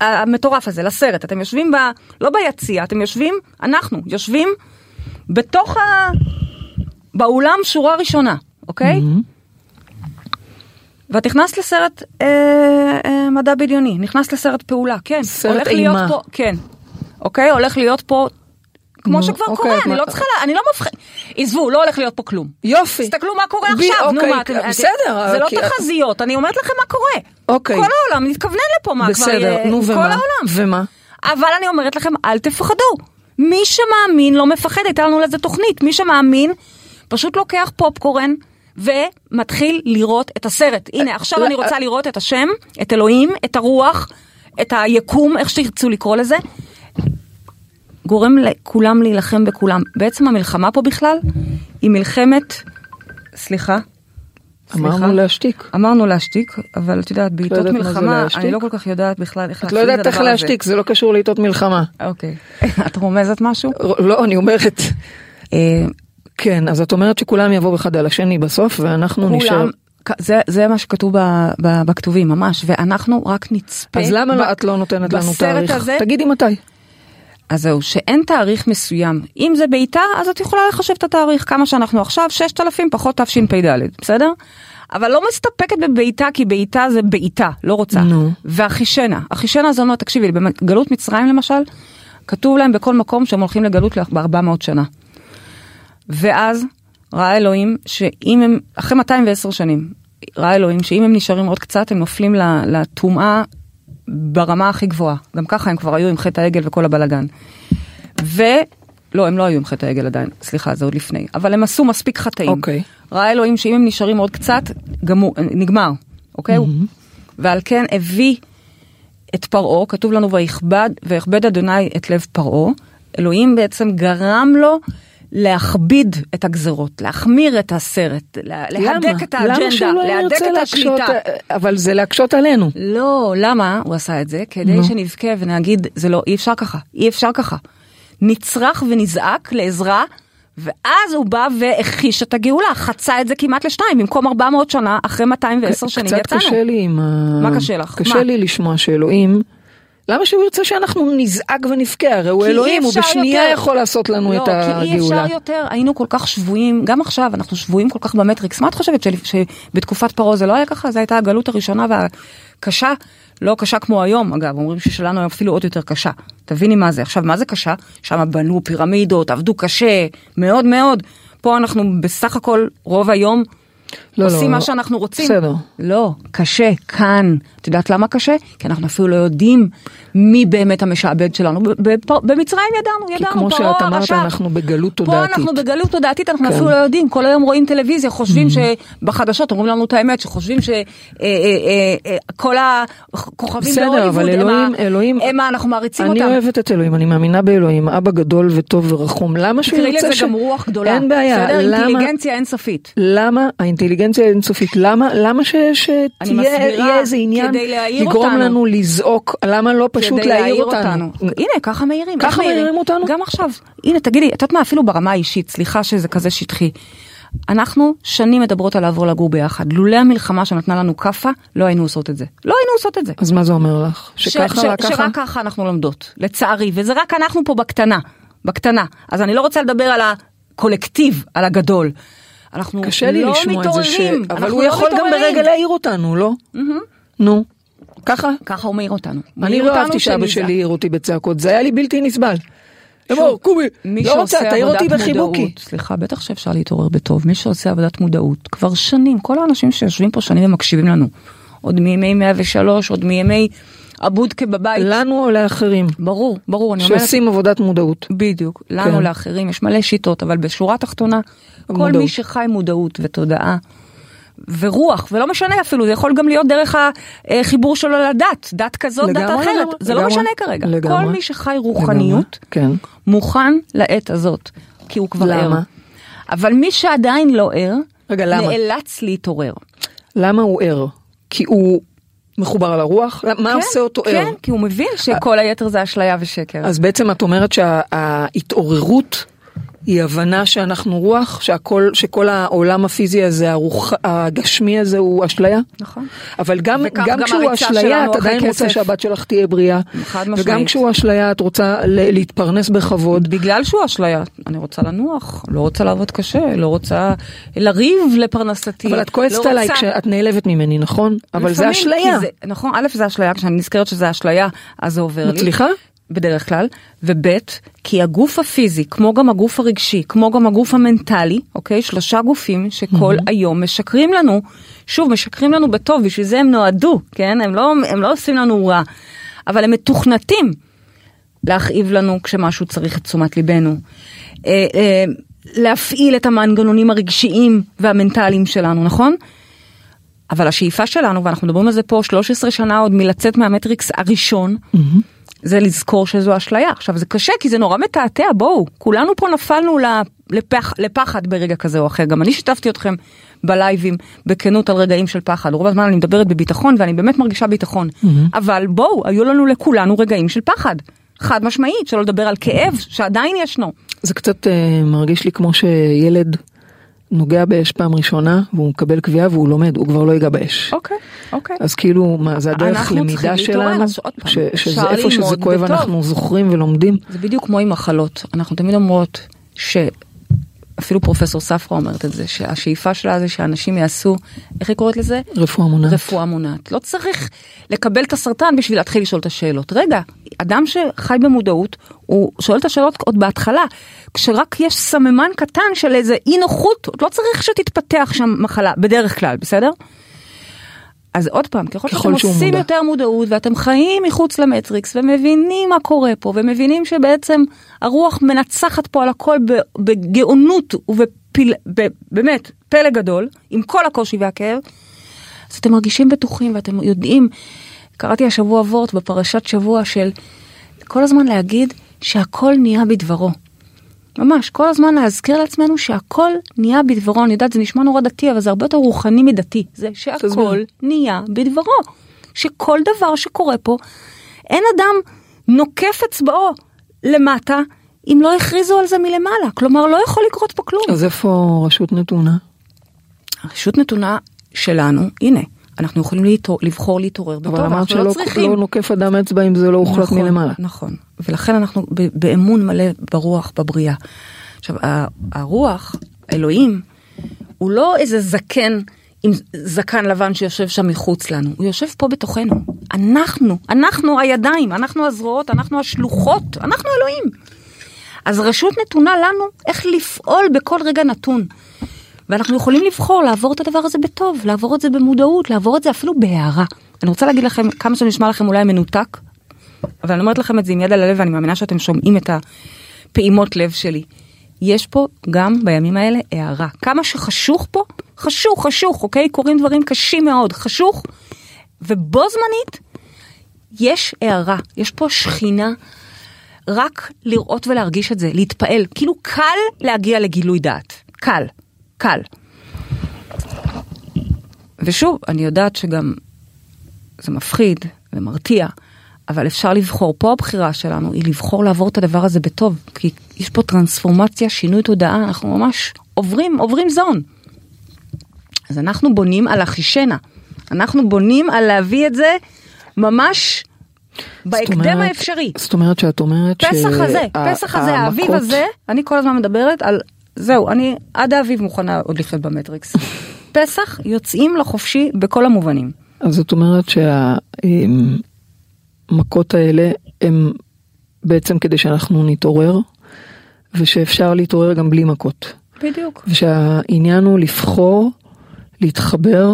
המטורף הזה, לסרט. אתם יושבים ב... לא ביציע, אתם יושבים, אנחנו יושבים בתוך ה... באולם שורה ראשונה, אוקיי? ואת נכנסת לסרט אה, אה, מדע בדיוני, נכנסת לסרט פעולה, כן. סרט אימה. פה, כן. אוקיי? הולך להיות פה, כמו נו, שכבר אוקיי, קורה, אני מה- לא צריכה, לה- אני לא מבחין, עזבו, לא הולך להיות פה כלום. יופי. תסתכלו מה קורה ב- עכשיו, נו אוקיי, מה, אתם- בסדר, זה לא כי- תחזיות, אני אומרת לכם מה קורה. אוקיי. כל העולם מתכוונן לפה, מה כבר בסדר, יהיה, נו כל ומה? העולם. ומה? אבל אני אומרת לכם, אל תפחדו. מי שמאמין לא מפחד, הייתה לנו לזה תוכנית. מי שמאמין פשוט לוקח פופקורן ומתחיל לראות את הסרט. הנה, עכשיו לא, אני רוצה לראות את השם, את אלוהים, את הרוח, את היקום, איך שתרצו לקרוא לזה. גורם לכולם להילחם בכולם. בעצם המלחמה פה בכלל היא מלחמת, סליחה. סליחה. אמרנו להשתיק. אמרנו להשתיק, אבל את יודעת, בעיתות יודעת זה מלחמה, להשתיק? אני לא כל כך יודעת בכלל איך את לא יודעת איך להשתיק, זה לא קשור לעיתות מלחמה. אוקיי. את רומזת משהו? לא, אני אומרת. כן, אז את אומרת שכולם יבואו אחד על השני בסוף, ואנחנו נשאר. כולם, כ- זה, זה מה שכתוב ב, ב, בכתובים, ממש, ואנחנו רק נצפה. אז למה ב- את לא נותנת לנו תאריך? הזה, תגידי מתי. אז זהו, שאין תאריך מסוים. אם זה בעיטה, אז את יכולה לחשב את התאריך, כמה שאנחנו עכשיו, 6,000 פחות תשפ"ד, בסדר? אבל לא מסתפקת בבעיטה, כי בעיטה זה בעיטה, לא רוצה. נו. והחישנה, החישנה זה אומר, תקשיבי, בגלות מצרים למשל, כתוב להם בכל מקום שהם הולכים לגלות ב-400 שנה. ואז ראה אלוהים שאם הם, אחרי 210 שנים, ראה אלוהים שאם הם נשארים עוד קצת, הם נופלים לטומאה ברמה הכי גבוהה. גם ככה הם כבר היו עם חטא העגל וכל הבלגן. ו... לא, הם לא היו עם חטא העגל עדיין, סליחה, זה עוד לפני. אבל הם עשו מספיק חטאים. אוקיי. ראה אלוהים שאם הם נשארים עוד קצת, גמור, נגמר, אוקיי? ועל כן הביא את פרעה, כתוב לנו ויכבד, ויכבד אדוני את לב פרעה. אלוהים בעצם גרם לו להכביד את הגזרות, להחמיר את הסרט, לה- להדק את האג'נדה, לא להדק את השליטה. אבל זה להקשות עלינו. לא, למה הוא עשה את זה? כדי. שנבכה ונגיד, זה לא, אי אפשר ככה, אי אפשר ככה. נצרח ונזעק לעזרה, ואז הוא בא והכחיש את הגאולה, חצה את זה כמעט לשניים, במקום 400 שנה, אחרי 210 שנים קצת יצאנו. קשה לי עם ה... מה קשה לך? קשה מה? לי לשמוע שאלוהים... למה שהוא ירצה שאנחנו נזעק ונבכה? הרי הוא אלוהים, הוא בשנייה יותר. יכול לעשות לנו לא, את כי אי הגאולה. אפשר יותר, היינו כל כך שבויים, גם עכשיו אנחנו שבויים כל כך במטריקס. מה את חושבת של- שבתקופת פרעה זה לא היה ככה? זו הייתה הגלות הראשונה והקשה, לא קשה כמו היום אגב, אומרים ששלנו אפילו עוד יותר קשה. תביני מה זה. עכשיו, מה זה קשה? שם בנו פירמידות, עבדו קשה, מאוד מאוד. פה אנחנו בסך הכל רוב היום לא, עושים לא, מה שאנחנו רוצים. בסדר. לא, קשה, כאן. את יודעת למה קשה? כי אנחנו אפילו לא יודעים מי באמת המשעבד שלנו. במצרים ידענו, כי ידענו, כמו פרעה שאת אמרת, הרשע. אנחנו בגלות פה תודעתית. אנחנו בגלות תודעתית, אנחנו כן. אפילו לא יודעים. כל היום רואים טלוויזיה, חושבים שבחדשות אומרים לנו את האמת, שחושבים שכל הכוכבים בסדר, בהוליווד, אבל הם אלוהים- ה- אלוהים- הם ה- אנחנו מעריצים אני אותם. אוהבת את אלוהים, אני מאמינה באלוהים, אבא גדול וטוב ורחום. למה שהוא תקראי ירצה לזה גם רוח גדולה. אין בעיה, בסדר? אינטליגנציה אינסופית. למה האינטליגנציה האינסופית, למה, למה ש, שתהיה איזה עניין להעיר לגרום אותנו. לנו לזעוק, למה לא פשוט כדי להעיר אותנו? הנה, ככה מעירים. ככה איך מעירים אותנו? גם עכשיו. הנה, תגידי, את יודעת מה, אפילו ברמה האישית, סליחה שזה כזה שטחי. אנחנו שנים מדברות על לעבור לגור ביחד. לולא המלחמה שנתנה לנו כאפה, לא היינו עושות את זה. לא היינו עושות את זה. אז מה זה אומר לך? ש- שככה, ש- רק ככה? שרק ככה אנחנו לומדות, לצערי, וזה רק אנחנו פה בקטנה, בקטנה. אז אני לא רוצה לדבר על הקולקטיב, על הגדול. אנחנו קשה לי לא לשמוע את זה, ש... מתעוררים, אבל הוא לא יכול גם מתעוררים. ברגע להעיר אותנו, לא? נו, ככה? ככה הוא מעיר אותנו. אני לא אהבתי שאבא. שלי העיר אותי בצעקות, זה היה לי בלתי נסבל. אמור, קובי, מי לא רוצה, תעיר אותי בחיבוקי. סליחה, בטח שאפשר להתעורר בטוב. מי שעושה עבודת מודעות, כבר שנים, כל האנשים שיושבים פה שנים ומקשיבים לנו, עוד מימי 103, עוד מימי הבודקה בבית. לנו או לאחרים, ברור, ברור, אני אומרת, שעושים עבודת מודעות. בדיוק, לנו, כן. לאחרים, יש מלא שיטות, אבל בשורה תחתונה, כל. מי שחי מודעות ותודעה. ורוח, ולא משנה אפילו, זה יכול גם להיות דרך החיבור שלו לדת, דת כזאת, דת לגמרי, אחרת, לגמרי, זה לא לגמרי, משנה כרגע. לגמרי. כל מי שחי רוחניות, כן. מוכן לעת הזאת, כי הוא כבר ער. למה? אבל מי שעדיין לא ער, רגע, למה? נאלץ להתעורר. למה הוא ער? כי הוא מחובר על הרוח? מה כן, עושה אותו ער? כן, כי הוא מבין שכל היתר זה אשליה ושקר. אז בעצם את אומרת שההתעוררות היא הבנה שאנחנו רוח, שהכל, שכל העולם הפיזי הזה, הרוח, הגשמי הזה הוא אשליה? נכון. אבל גם, גם גם כשהוא אשליה, את עדיין רוצה כסף. שהבת שלך תהיה בריאה. חד וגם משמעית. כשהוא אשליה, את רוצה להתפרנס בכבוד. בגלל שהוא אשליה, אני רוצה לנוח, לא רוצה לעבוד קשה, לא רוצה לריב לפרנסתי. אבל את כועסת לא עליי רוצה- כשאת נעלבת ממני, נכון? אבל זה אשליה. זה- נכון, א' זה אשליה, כשאני נזכרת שזה אשליה, אז זה עובר לי. מצליחה? בדרך כלל, וב' כי הגוף הפיזי, כמו גם הגוף הרגשי, כמו גם הגוף המנטלי, אוקיי? שלושה גופים שכל היום משקרים לנו, שוב, משקרים לנו בטוב, בשביל זה הם נועדו, כן? הם לא, הם לא עושים לנו רע, אבל הם מתוכנתים להכאיב לנו כשמשהו צריך את תשומת ליבנו. אה, אה, להפעיל את המנגנונים הרגשיים והמנטליים שלנו, נכון? אבל השאיפה שלנו, ואנחנו מדברים על זה פה 13 שנה עוד מלצאת מהמטריקס הראשון, זה לזכור שזו אשליה. עכשיו זה קשה כי זה נורא מתעתע, בואו, כולנו פה נפלנו לפח, לפחד ברגע כזה או אחר. גם אני שיתפתי אתכם בלייבים בכנות על רגעים של פחד. רוב הזמן אני מדברת בביטחון ואני באמת מרגישה ביטחון. אבל בואו, היו לנו לכולנו רגעים של פחד. חד משמעית, שלא לדבר על כאב שעדיין ישנו. זה קצת אה, מרגיש לי כמו שילד נוגע באש פעם ראשונה והוא מקבל קביעה והוא לומד, הוא כבר לא ייגע באש. אוקיי, אוקיי. אז כאילו, מה, זה הדרך למידה שלנו, ש- שזה איפה שזה כואב בטוב. אנחנו זוכרים ולומדים. זה בדיוק כמו עם מחלות. אנחנו תמיד אומרות שאפילו פרופסור ספרא אומרת את זה, שהשאיפה שלה זה שאנשים יעשו, איך היא קוראת לזה? רפואה מונעת. רפואה מונעת. לא צריך לקבל את הסרטן בשביל להתחיל לשאול את השאלות. רגע, אדם שחי במודעות, הוא שואל את השאלות עוד בהתחלה. כשרק יש סממן קטן של איזה אי נוחות, לא צריך שתתפתח שם מחלה, בדרך כלל, בסדר? אז עוד פעם, ככל ככל שאתם עושים מודע. יותר מודעות ואתם חיים מחוץ למטריקס ומבינים מה קורה פה ומבינים שבעצם הרוח מנצחת פה על הכל בגאונות ובאמת פלא גדול עם כל הקושי והכאב, אז אתם מרגישים בטוחים ואתם יודעים, קראתי השבוע וורט בפרשת שבוע של כל הזמן להגיד שהכל נהיה בדברו. ממש, כל הזמן להזכיר לעצמנו שהכל נהיה בדברו, אני יודעת זה נשמע נורא דתי אבל זה הרבה יותר רוחני מדתי, זה שהכל תסביר. נהיה בדברו, שכל דבר שקורה פה, אין אדם נוקף אצבעו למטה אם לא הכריזו על זה מלמעלה, כלומר לא יכול לקרות פה כלום. אז איפה רשות נתונה? הרשות נתונה שלנו, הנה, אנחנו יכולים להתעור, לבחור להתעורר בטוב, אבל אמרת אנחנו לא שלא צריכים. לא נוקף אדם אצבע אם זה לא הוחלט נכון, מלמעלה. נכון, ולכן אנחנו באמון מלא ברוח, בבריאה. עכשיו, הרוח, אלוהים, הוא לא איזה זקן עם זקן לבן שיושב שם מחוץ לנו, הוא יושב פה בתוכנו. אנחנו, אנחנו הידיים, אנחנו הזרועות, אנחנו השלוחות, אנחנו אלוהים. אז רשות נתונה לנו איך לפעול בכל רגע נתון. ואנחנו יכולים לבחור לעבור את הדבר הזה בטוב, לעבור את זה במודעות, לעבור את זה אפילו בהערה. אני רוצה להגיד לכם כמה שזה נשמע לכם אולי מנותק, אבל אני אומרת לכם את זה עם יד על הלב ואני מאמינה שאתם שומעים את הפעימות לב שלי. יש פה גם בימים האלה הערה. כמה שחשוך פה, חשוך, חשוך, אוקיי? קורים דברים קשים מאוד, חשוך, ובו זמנית יש הערה, יש פה שכינה. רק לראות ולהרגיש את זה, להתפעל, כאילו קל להגיע לגילוי דעת, קל, קל. ושוב, אני יודעת שגם זה מפחיד ומרתיע, אבל אפשר לבחור. פה הבחירה שלנו היא לבחור לעבור את הדבר הזה בטוב, כי יש פה טרנספורמציה, שינוי תודעה, אנחנו ממש עוברים, עוברים זון. אז אנחנו בונים על אחישנה, אנחנו בונים על להביא את זה ממש בהקדם אומרת- האפשרי. זאת אומרת שאת אומרת פסח הזה, שה- פסח הזה, האביב הזה, אני כל הזמן מדברת על, זהו, אני עד האביב מוכנה עוד לחיות במטריקס. פסח יוצאים לחופשי בכל המובנים. אז זאת אומרת שהמכות האלה הם בעצם כדי שאנחנו נתעורר, ושאפשר להתעורר גם בלי מכות. בדיוק. ושהעניין הוא לבחור, להתחבר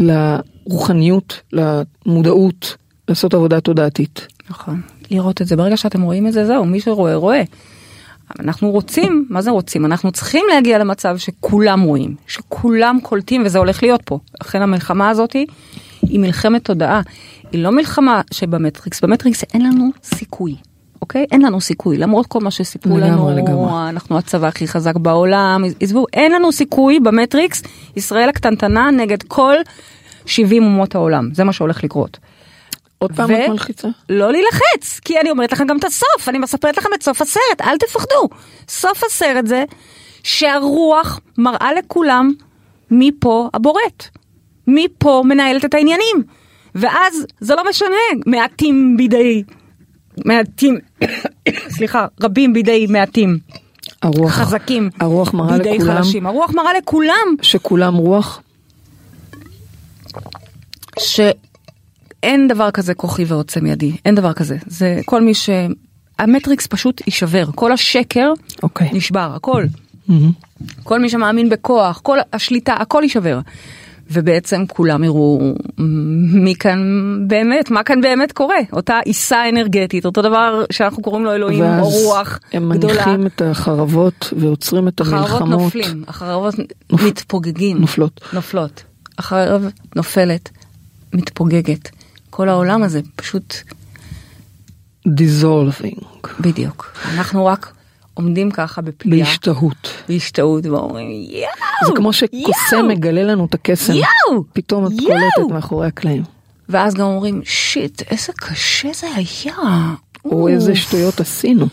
לרוחניות, למודעות, לעשות עבודה תודעתית. נכון. לראות את זה, ברגע שאתם רואים את זה, זהו, מי שרואה, רואה. אנחנו רוצים, מה זה רוצים? אנחנו צריכים להגיע למצב שכולם רואים, שכולם קולטים, וזה הולך להיות פה. לכן המלחמה הזאת היא מלחמת תודעה. היא לא מלחמה שבמטריקס, במטריקס אין לנו סיכוי, אוקיי? אין לנו סיכוי, למרות כל מה שסיפרו לנו, לגמרי. אנחנו הצבא הכי חזק בעולם, עזבו, אין לנו סיכוי במטריקס, ישראל הקטנטנה נגד כל 70 אומות העולם, זה מה שהולך לקרות. עוד פעם את מלחיצה? לא להילחץ, כי אני אומרת לכם גם את הסוף, אני מספרת לכם את סוף הסרט, אל תפחדו. סוף הסרט זה שהרוח מראה לכולם מי פה הבורט, מי פה מנהלת את העניינים. ואז זה לא משנה, מעטים בידי, מעטים, סליחה, רבים בידי מעטים, הרוח, חזקים הרוח מראה בידי לכולם חלשים. הרוח מראה לכולם שכולם רוח? שאין דבר כזה כוחי ועוצם ידי, אין דבר כזה. זה כל מי ש... המטריקס פשוט יישבר, כל השקר אוקיי. נשבר, הכל. מהמם. כל מי שמאמין בכוח, כל השליטה, הכל יישבר. ובעצם כולם יראו מי כאן באמת, מה כאן באמת קורה. אותה עיסה אנרגטית, אותו דבר שאנחנו קוראים לו אלוהים או ואז רוח הם גדולה. מניחים את החרבות ועוצרים את החרבות המלחמות. נופלים, החרבות נופ- מתפוגגים. נופלות. נופלות. החרב נופלת, מתפוגגת. כל העולם הזה פשוט, dissolving. בדיוק. אנחנו רק עומדים ככה בפליאה. בהשתהות. בהשתאות ואומרים יואו! זה כמו שקוסם יואו!" מגלה לנו את הקסם. יואו! פתאום את! קולטת מאחורי הקלעים. ואז גם אומרים שיט איזה קשה זה היה. או איזה שטויות עשינו.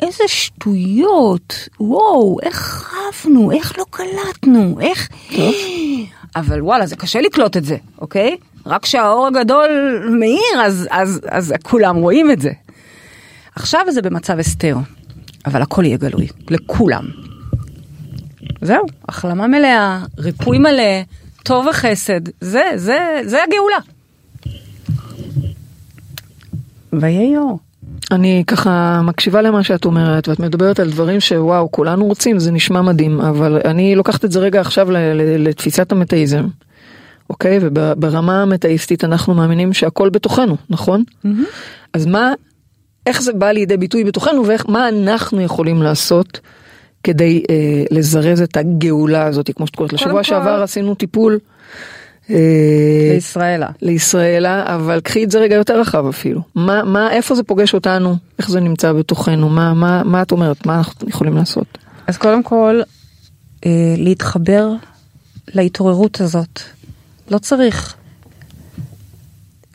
איזה שטויות. וואו איך רבנו איך לא קלטנו איך. אבל וואלה זה קשה לקלוט את זה אוקיי רק כשהאור הגדול מאיר אז אז אז כולם רואים את זה. עכשיו זה במצב הסתר אבל הכל יהיה גלוי לכולם. זהו החלמה מלאה ריפוי מלא טוב וחסד זה זה זה הגאולה. ויהי אור. אני ככה מקשיבה למה שאת אומרת ואת מדברת על דברים שוואו כולנו רוצים זה נשמע מדהים אבל אני לוקחת את זה רגע עכשיו לתפיסת המטאיזם. אוקיי וברמה המטאיסטית אנחנו מאמינים שהכל בתוכנו נכון אז מה איך זה בא לידי ביטוי בתוכנו ואיך מה אנחנו יכולים לעשות כדי אה, לזרז את הגאולה הזאת כמו שאת קוראת לשבוע כל- שעבר עשינו טיפול. אה, לישראלה. לישראלה, אבל קחי את זה רגע יותר רחב אפילו. מה, מה, איפה זה פוגש אותנו? איך זה נמצא בתוכנו? מה, מה, מה את אומרת? מה אנחנו יכולים לעשות? אז קודם כל, אה, להתחבר להתעוררות הזאת. לא צריך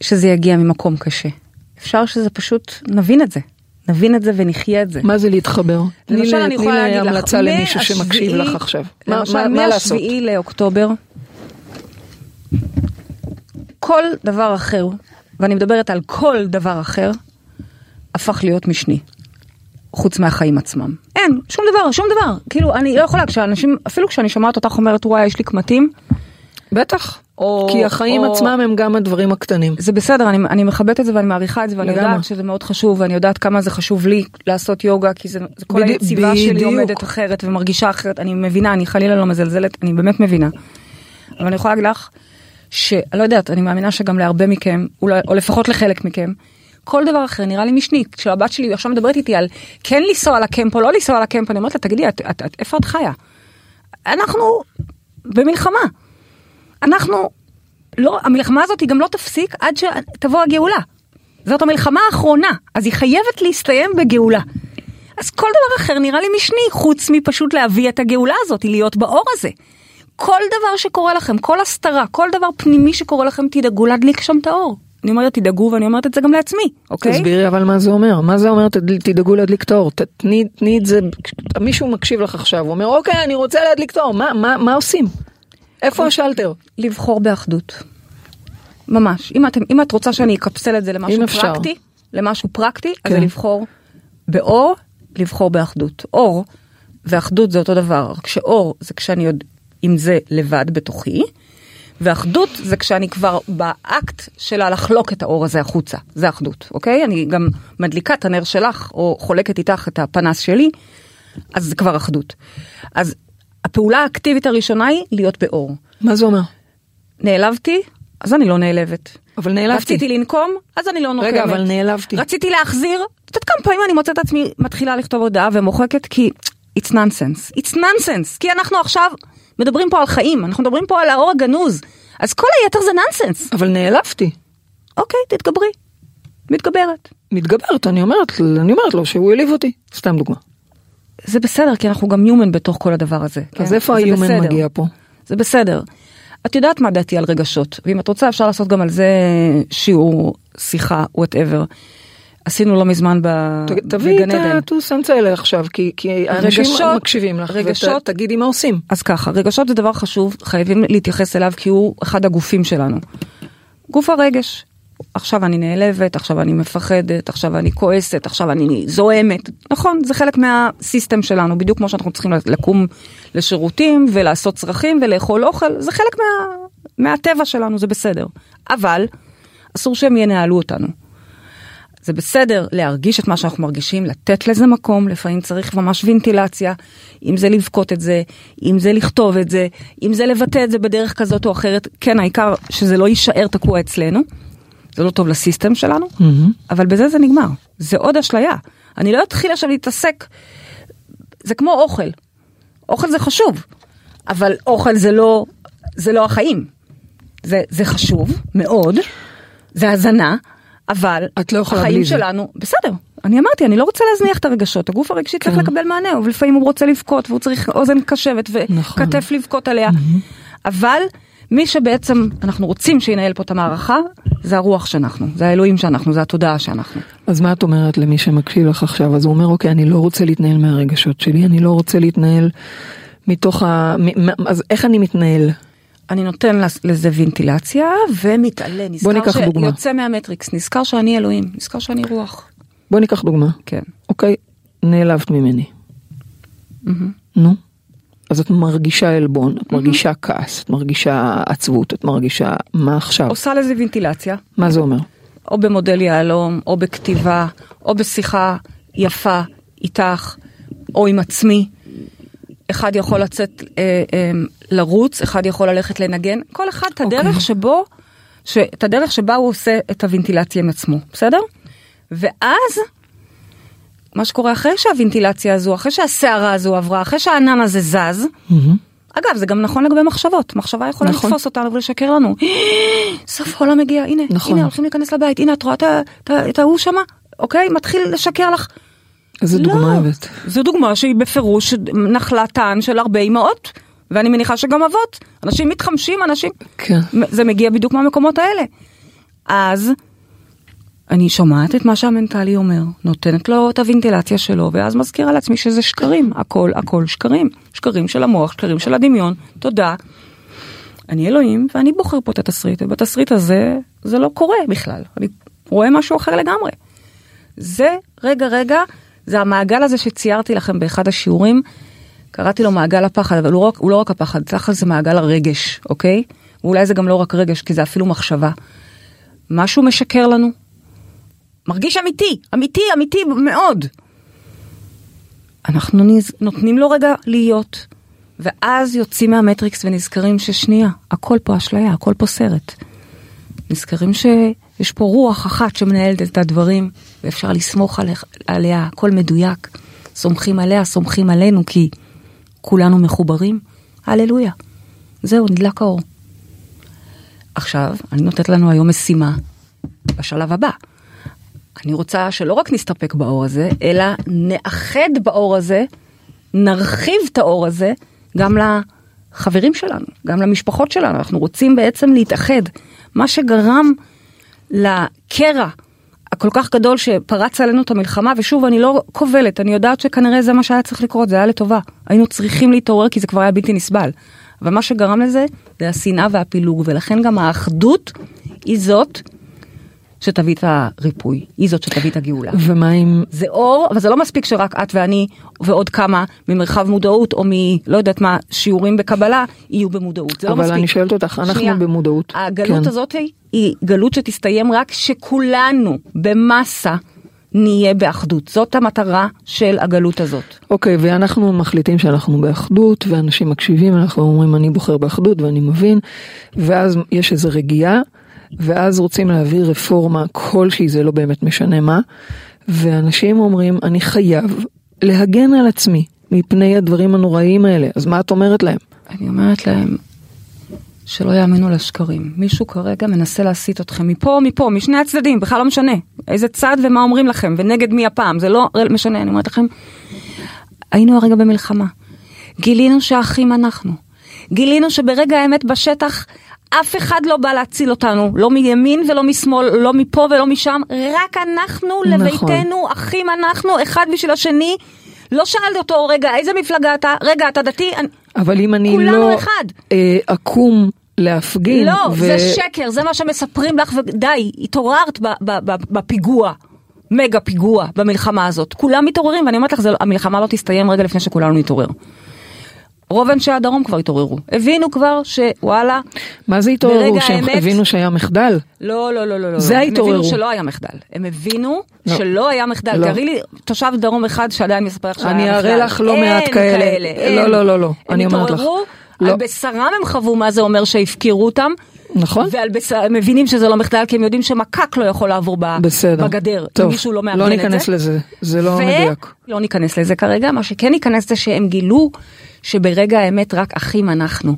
שזה יגיע ממקום קשה. אפשר שזה פשוט, נבין את זה. נבין את זה ונחיה את זה. מה זה להתחבר? תני למשל, לי- אני תני יכולה לי להגיד לך, המלצה למישהו שמקשיב לך עכשיו. מה, למשל? מהשביעי לאוקטובר, כל דבר אחר, ואני מדברת על כל דבר אחר, הפך להיות משני. חוץ מהחיים עצמם. אין, שום דבר, שום דבר. כאילו, אני לא יכולה, כשאנשים, אפילו כשאני שומעת אותך אומרת, וואי, יש לי קמטים, בטח. או... כי החיים או- עצמם הם גם הדברים הקטנים. זה בסדר, אני, אני מכבדת את זה ואני מעריכה את זה ואני לגמרי. יודעת שזה מאוד חשוב ואני יודעת כמה זה חשוב לי לעשות יוגה כי זה, זה כל בדי- היציבה שלי בדיוק. עומדת אחרת ומרגישה אחרת, אני מבינה, אני חלילה לא מזלזלת, אני באמת מבינה. אבל אני יכולה להגיד לך שאני לא יודעת, אני מאמינה שגם להרבה מכם, אולי, או לפחות לחלק מכם, כל דבר אחר נראה לי משני. כשהבת שלי עכשיו מדברת איתי על כן לנסוע לקמפ או לא לנסוע לקמפ, אני אומרת לה, תגידי, את, את, את, איפה את חיה? אנחנו במלחמה. אנחנו לא, המלחמה הזאת היא גם לא תפסיק עד שתבוא הגאולה. זאת המלחמה האחרונה, אז היא חייבת להסתיים בגאולה. אז כל דבר אחר נראה לי משני, חוץ מפשוט להביא את הגאולה הזאת, להיות באור הזה. כל דבר שקורה לכם, כל הסתרה, כל דבר פנימי שקורה לכם, תדאגו להדליק שם את האור. אני אומרת תדאגו ואני אומרת את זה גם לעצמי, אוקיי? תסבירי אבל מה זה אומר, מה זה אומר תד- תדאגו להדליק את האור, תני את זה, מישהו מקשיב לך עכשיו, הוא אומר אוקיי אני רוצה להדליק את האור, מה- מה מה עושים? איפה השלטר? לבחור באחדות. ממש. אם, אתם, אם את רוצה שאני אקפסל את זה למשהו. פרקטי, למשהו פרקטי, אז כן. זה לבחור באור, לבחור באחדות. אור ואחדות זה אותו דבר, רק שאור זה כשאני עוד עם זה לבד בתוכי, ואחדות זה כשאני כבר באקט שלה לחלוק את האור הזה החוצה, זה אחדות, אוקיי? אני גם מדליקה את הנר שלך, או חולקת איתך את הפנס שלי, אז זה כבר אחדות. אז הפעולה האקטיבית הראשונה היא להיות באור. מה זה אומר? נעלבתי, אז אני לא נעלבת. אבל נעלבתי. רציתי לנקום, אז אני לא נוקמת. רגע אבל נעלבתי. רציתי להחזיר, את יודעת כמה פעמים אני מוצאת את עצמי מתחילה לכתוב הודעה ומוחקת כי it's nonsense, it's nonsense, כי אנחנו עכשיו מדברים פה על חיים, אנחנו מדברים פה על האור הגנוז, אז כל היתר זה nonsense. אבל נעלבתי. אוקיי, תתגברי, מתגברת. מתגברת, אני אומרת, אני אומרת לו שהוא העליב אותי, סתם דוגמה. זה בסדר, כי אנחנו גם human בתוך כל הדבר הזה. אז כן? איפה זה ה human. מגיע פה? זה בסדר. את יודעת מה דעתי על רגשות, ואם את רוצה אפשר לעשות גם על זה שיעור, שיחה, whatever. עשינו לא מזמן ב... ת- תביאי בגן את עדן. ה two cents האלה עכשיו, כי, כי אנשים רגשות- מקשיבים לך, רגשות- ותגידי מה עושים. אז ככה, רגשות זה דבר חשוב, חייבים להתייחס אליו כי הוא אחד הגופים שלנו. גוף הרגש. עכשיו אני נעלבת, עכשיו אני מפחדת, עכשיו אני כועסת, עכשיו אני זועמת. נכון, זה חלק מהסיסטם שלנו, בדיוק כמו שאנחנו צריכים לקום לשירותים ולעשות צרכים ולאכול אוכל, זה חלק מה, מהטבע שלנו, זה בסדר. אבל אסור שהם ינהלו אותנו. זה בסדר להרגיש את מה שאנחנו מרגישים, לתת לזה מקום, לפעמים צריך ממש וינטילציה, אם זה לבכות את זה, אם זה לכתוב את זה, אם זה לבטא את זה בדרך כזאת או אחרת, כן, העיקר שזה לא יישאר תקוע אצלנו, זה לא טוב לסיסטם שלנו, אבל בזה זה נגמר, זה עוד אשליה. אני לא אתחיל עכשיו להתעסק, זה כמו אוכל, אוכל זה חשוב, אבל אוכל זה לא, זה לא החיים. זה, זה חשוב מאוד, זה הזנה, אבל את לא יכולה החיים בלי זה. שלנו, בסדר, אני אמרתי, אני לא רוצה להזניח את הרגשות, הגוף הרגשי צריך כן. לקבל מענה, ולפעמים הוא רוצה לבכות, והוא צריך אוזן קשבת נכון. וכתף לבכות עליה, אבל מי שבעצם אנחנו רוצים שינהל פה את המערכה, זה הרוח שאנחנו, זה האלוהים שאנחנו, זה התודעה שאנחנו. אז מה את אומרת למי שמקשיב לך עכשיו? אז הוא אומר, אוקיי, אני לא רוצה להתנהל מהרגשות שלי, אני לא רוצה להתנהל מתוך ה... אז איך אני מתנהל? אני נותן לזה וינטילציה ומתעלה, נזכר. שיוצא מהמטריקס, נזכר שאני אלוהים, נזכר שאני רוח. בוא ניקח דוגמה. כן. אוקיי, נעלבת ממני. נו. אז את מרגישה עלבון, את מרגישה כעס, את מרגישה עצבות, את מרגישה מה עכשיו? עושה לזה וינטילציה, מה זה אומר? או במודל יהלום, או בכתיבה, או בשיחה יפה איתך, או עם עצמי. אחד יכול לצאת אה, אה, לרוץ, אחד יכול ללכת לנגן, כל אחד את הדרך אוקיי. שבו, ש, את הדרך שבה הוא עושה את הוונטילציה עם עצמו, בסדר? ואז, מה שקורה אחרי שהוונטילציה הזו, אחרי שהסערה הזו עברה, אחרי שהענן הזה זז, אגב, זה גם נכון לגבי מחשבות, מחשבה יכולה נכון. לתפוס אותנו ולשקר לנו. סוף העולם מגיע, הנה, נכון. הנה, הולכים להיכנס לבית, הנה, את רואה את ההוא שמה, אוקיי? מתחיל לשקר לך. איזה לא. דוגמה הבאת? זו דוגמה שהיא בפירוש נחלתן של הרבה אמהות, ואני מניחה שגם אבות. אנשים מתחמשים, אנשים... כן. זה מגיע בדיוק מהמקומות האלה. אז אני שומעת את מה שהמנטלי אומר, נותנת לו את הוונטילציה שלו, ואז מזכירה לעצמי שזה שקרים, הכל הכל שקרים. שקרים של המוח, שקרים של הדמיון, תודה. אני אלוהים, ואני בוחר פה את התסריט, ובתסריט הזה זה לא קורה בכלל, אני רואה משהו אחר לגמרי. זה רגע רגע, זה המעגל הזה שציירתי לכם באחד השיעורים, קראתי לו מעגל הפחד, אבל הוא, רק, הוא לא רק הפחד, תכל'ס זה מעגל הרגש, אוקיי? ואולי זה גם לא רק רגש, כי זה אפילו מחשבה. משהו משקר לנו. מרגיש אמיתי, אמיתי, אמיתי מאוד. אנחנו נז... נותנים לו רגע להיות, ואז יוצאים מהמטריקס ונזכרים ששנייה, הכל פה אשליה, הכל פה סרט. נזכרים שיש פה רוח אחת שמנהלת את הדברים, ואפשר לסמוך עליה, עליה, הכל מדויק. סומכים עליה, סומכים עלינו, כי כולנו מחוברים. הללויה. זהו, נדלק האור. עכשיו, אני נותנת לנו היום משימה בשלב הבא. אני רוצה שלא רק נסתפק באור הזה, אלא נאחד באור הזה, נרחיב את האור הזה גם לחברים שלנו, גם למשפחות שלנו. אנחנו רוצים בעצם להתאחד. מה שגרם לקרע הכל כך גדול שפרץ עלינו את המלחמה, ושוב, אני לא כובלת, אני יודעת שכנראה זה מה שהיה צריך לקרות, זה היה לטובה. היינו צריכים להתעורר כי זה כבר היה בלתי נסבל. אבל מה שגרם לזה, זה השנאה והפילוג, ולכן גם האחדות היא זאת שתביא את הריפוי, היא זאת שתביא את הגאולה. ומה אם... זה אור, אבל זה לא מספיק שרק את ואני ועוד כמה ממרחב מודעות או מלא יודעת מה, שיעורים בקבלה, יהיו במודעות. זה לא אבל מספיק. אני שואלת אותך, אנחנו שנייה. במודעות. הגלות כן. הזאת היא, גלות שתסתיים רק שכולנו במסה נהיה באחדות. זאת המטרה של הגלות הזאת. אוקיי, ואנחנו מחליטים שאנחנו באחדות, ואנשים מקשיבים, אנחנו אומרים אני בוחר באחדות ואני מבין, ואז יש איזו רגיעה, ואז רוצים להעביר רפורמה כלשהי, זה לא באמת משנה מה, ואנשים אומרים אני חייב להגן על עצמי מפני הדברים הנוראיים האלה, אז מה את אומרת להם? אני אומרת להם שלא יאמינו לשקרים. מישהו כרגע מנסה להסיט אתכם מפה, מפה, משני הצדדים, בכלל לא משנה. איזה צד ומה אומרים לכם, ונגד מי הפעם, זה לא משנה, אני אומרת לכם, היינו הרגע במלחמה. גילינו שאחים אנחנו. גילינו שברגע האמת בשטח, אף אחד לא בא להציל אותנו, לא מימין ולא משמאל, לא מפה ולא משם, רק אנחנו נכון. לביתנו, אחים אנחנו, אחד בשביל השני. לא שאלתי אותו, רגע, איזה מפלגה אתה? רגע, אתה דתי? אבל אם אני לא. אה, אקום להפגין, לא, ו- זה שקר, זה מה שמספרים לך, ודי, התעוררת בפיגוע, מגה פיגוע במלחמה הזאת. כולם מתעוררים, ואני אומרת לך, זה, המלחמה לא תסתיים רגע לפני שכולנו נתעורר. רוב אנשי הדרום כבר התעוררו, הבינו כבר שוואלה, מה זה התעוררו? שהם האמת- הבינו שהיה מחדל? לא, לא, לא, לא, לא. זה לא. ההתעוררו. הם הבינו שלא היה מחדל. הם הבינו לא. שלא היה מחדל. לא. תראי לי תושב דרום אחד שעדיין מספר לך שהיה מחדל. אני אראה לך לא אין מעט כאלה. אין. לא, לא, לא, לא. הם אני אומרת לך. התעוררו, לא. על בשרם הם חוו מה זה אומר שהפקירו אותם. נכון? ועל הם מבינים שזה לא מחדל כי הם יודעים שמקק לא יכול לעבור ב, בסדר. בגדר. טוב, מישהו לא מארגן לא את ניכנס זה. לזה, זה לא מדויק. לא ניכנס לזה כרגע, מה שכן ניכנס זה שהם גילו שברגע האמת רק אחים אנחנו.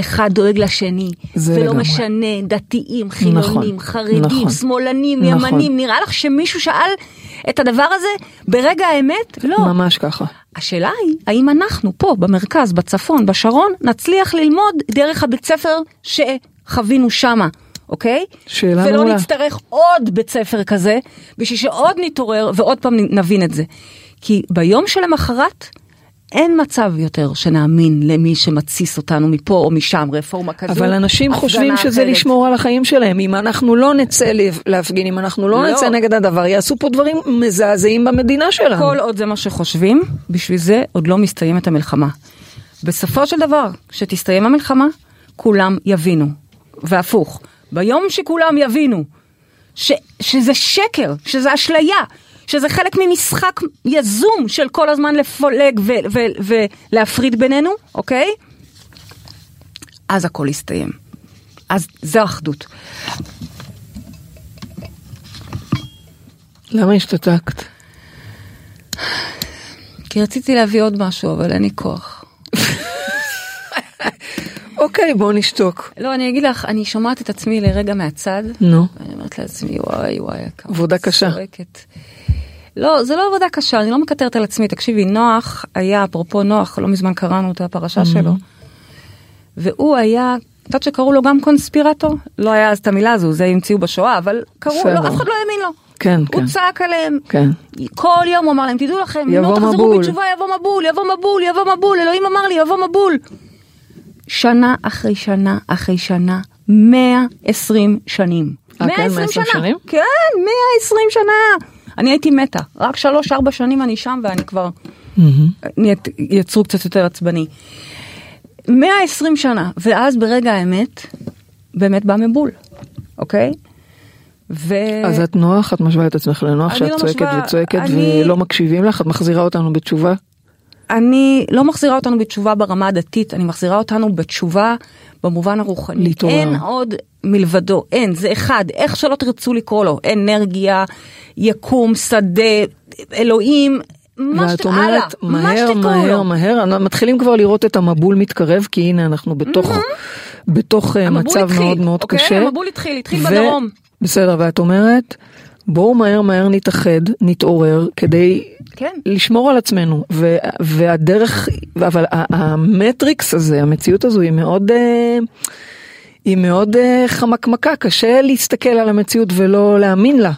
אחד דואג לשני, זה ולא לגמרי. משנה, דתיים, חילונים, נכון, חרדים, נכון. שמאלנים, נכון. ימנים, נראה לך שמישהו שאל את הדבר הזה ברגע האמת? לא. ממש ככה. השאלה היא, האם אנחנו פה, במרכז, בצפון, בשרון, נצליח ללמוד דרך הבית ספר שחווינו שמה, אוקיי? שאלה ולא מעולה. נצטרך עוד בית ספר כזה, בשביל שעוד נתעורר ועוד פעם נבין את זה. כי ביום שלמחרת, אין מצב יותר שנאמין למי שמתסיס אותנו מפה או משם, רפורמה כזו. אבל אנשים חושבים שזה אחרת. לשמור על החיים שלהם. אם אנחנו לא נצא להפ- להפגין, אם אנחנו לא לא. נצא נגד הדבר, יעשו פה דברים מזעזעים במדינה שלנו. כל עוד זה מה שחושבים, בשביל זה עוד לא מסתיימת המלחמה. בסופו של דבר, כשתסתיים המלחמה, כולם יבינו. והפוך, ביום שכולם יבינו ש, שזה שקר, שזה אשליה, שזה חלק ממשחק יזום של כל הזמן לפולג ו, ו, ולהפריד בינינו, אוקיי? אז הכל יסתיים. אז זו אחדות. למה השתתקת? כי רציתי להביא עוד משהו, אבל אין לי כוח. אוקיי, בוא נשתוק. לא, אני אגיד לך, אני שומעת את עצמי לרגע מהצד, נו. ואני אומרת לעצמי, וואי וואי, כמה עבודה קשה. צועקת. לא, זה לא עבודה קשה, אני לא מקטרת על עצמי. תקשיבי, נוח היה, אפרופו נוח, לא מזמן קראנו את הפרשה Mm-hmm. שלו, והוא היה, את יודעת שקראו לו גם קונספירטור? לא היה אז את המילה הזו, זה המציאו בשואה, אבל קראו. לו, אף אחד לא האמין לו. כן, הוא כן. צעק עליהם. כן. כל יום הוא אמר להם, תדעו לכם, אם יבוא לא תחזרו מבול." בתשובה, יבוא מבול, יבוא מבול, יבוא מבול, אלוהים אמר לי, יבוא מבול. שנה אחרי שנה אחרי שנה, 120 שנים. אה, כן? 120 שנים? כן, 120 שנה. אני הייתי מתה, רק 3-4 שנים אני שם ואני כבר יצרו קצת יותר עצבני. 120 שנה, ואז ברגע האמת, באמת בא מבול, אוקיי? ו... אז את נוח, את משווה את עצמך לנוח, שאת לא צועקת משווה, וצועקת אני- ולא מקשיבים לך, את מחזירה אותנו בתשובה? אני לא מחזירה אותנו בתשובה ברמה הדתית, אני מחזירה אותנו בתשובה במובן הרוחני. להתעורר. אין עוד מלבדו, אין, זה אחד, איך שלא תרצו לקרוא לו, אנרגיה, יקום, שדה, אלוהים, מה ואת אומרת, מה מהר, מהר. מהר, אנחנו מתחילים כבר לראות את המבול מתקרב, כי הנה אנחנו בתוך, בתוך אה, מצב התחיל, מאוד מאוד אוקיי? קשה. המבול התחיל, התחיל ו- בדרום. בסדר, ואת אומרת, בואו מהר מהר נתאחד, נתעורר, כדי כן. לשמור על עצמנו, ו- והדרך, אבל המטריקס הזה, המציאות הזו היא מאוד, אה, היא מאוד אה, חמקמקה, קשה להסתכל על המציאות ולא להאמין לה.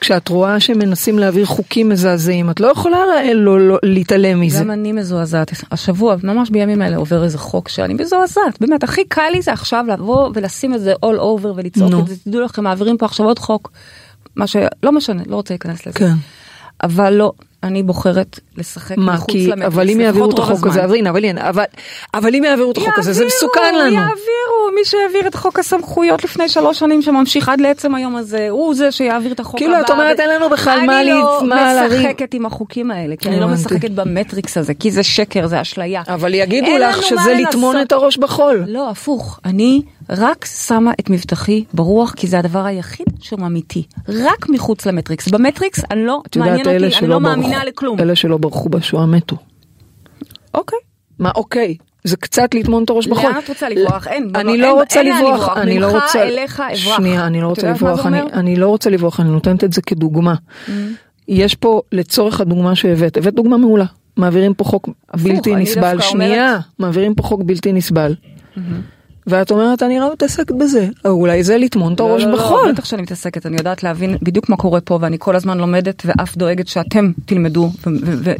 כשאת רואה שמנסים להעביר חוקים מזעזעים, את לא יכולה לא, לא, לא, להתעלם מזה. גם אני מזועזעת. השבוע, ממש בימים האלה, עובר איזה חוק שאני מזועזעת. באמת, הכי קל לי זה עכשיו לבוא ולשים את זה all over ולצעוק נו. את זה. תדעו לכם, מעבירים פה עכשיו עוד חוק. מה ש... לא משנה, לא רוצה להיכנס לזה. כן. אבל לא, אני בוחרת לשחק מה, מחוץ כי, למטריקס. אבל אם יעבירו את החוק הזה. אז הנה, אבל הנה, אבל, אבל אם יעבירו את החוק הזה, זה יעבירו, מסוכן לנו. יעבירו, מי שהעביר את חוק הסמכויות לפני שלוש שנים שממשיך עד לעצם היום הזה, הוא זה שיעביר את החוק כאילו, הבא. את אומרת, ו- אין לנו בכלל מה אני לא להצ- מה לריב. משחקת עם החוקים האלה, כי אני לא. משחקת במטריקס הזה, כי זה שקר, זה אשליה. אבל יגידו לך שזה לטמון. את הראש בחול. לא, הפוך. אני רק שמה את מבטחי ברוח, כי זה הדבר היחיד שהוא אמיתי. רק מחוץ למטריקס. במטריקס אני לא, מעניין אותי, אני לא ברחו, מאמינה לכלום. אלה שלא ברחו בשואה מתו. אוקיי. מה, אוקיי. זה קצת לטמון את הראש בחול. לאן את רוצה לברוח? אין, אני לא רוצה לברוח. אני לא רוצה, אליך אברח. שנייה, אני לא רוצה לברוח, אני, לא רוצה לברוח, אני נותנת את זה כדוגמה. Mm. יש פה, לצורך הדוגמה שהבאת, הבאת דוגמה מעולה, מעבירים פה חוק בלתי נסבל, שנייה. מעבירים פה חוק בלתי נסבל. ואת אומרת, אני לא מתעסקת בזה, או אולי זה לטמון את הראש לא, לא, בחול. לא, בטח שאני מתעסקת, אני יודעת להבין בדיוק מה קורה פה, ואני כל הזמן לומדת ואף דואגת שאתם תלמדו,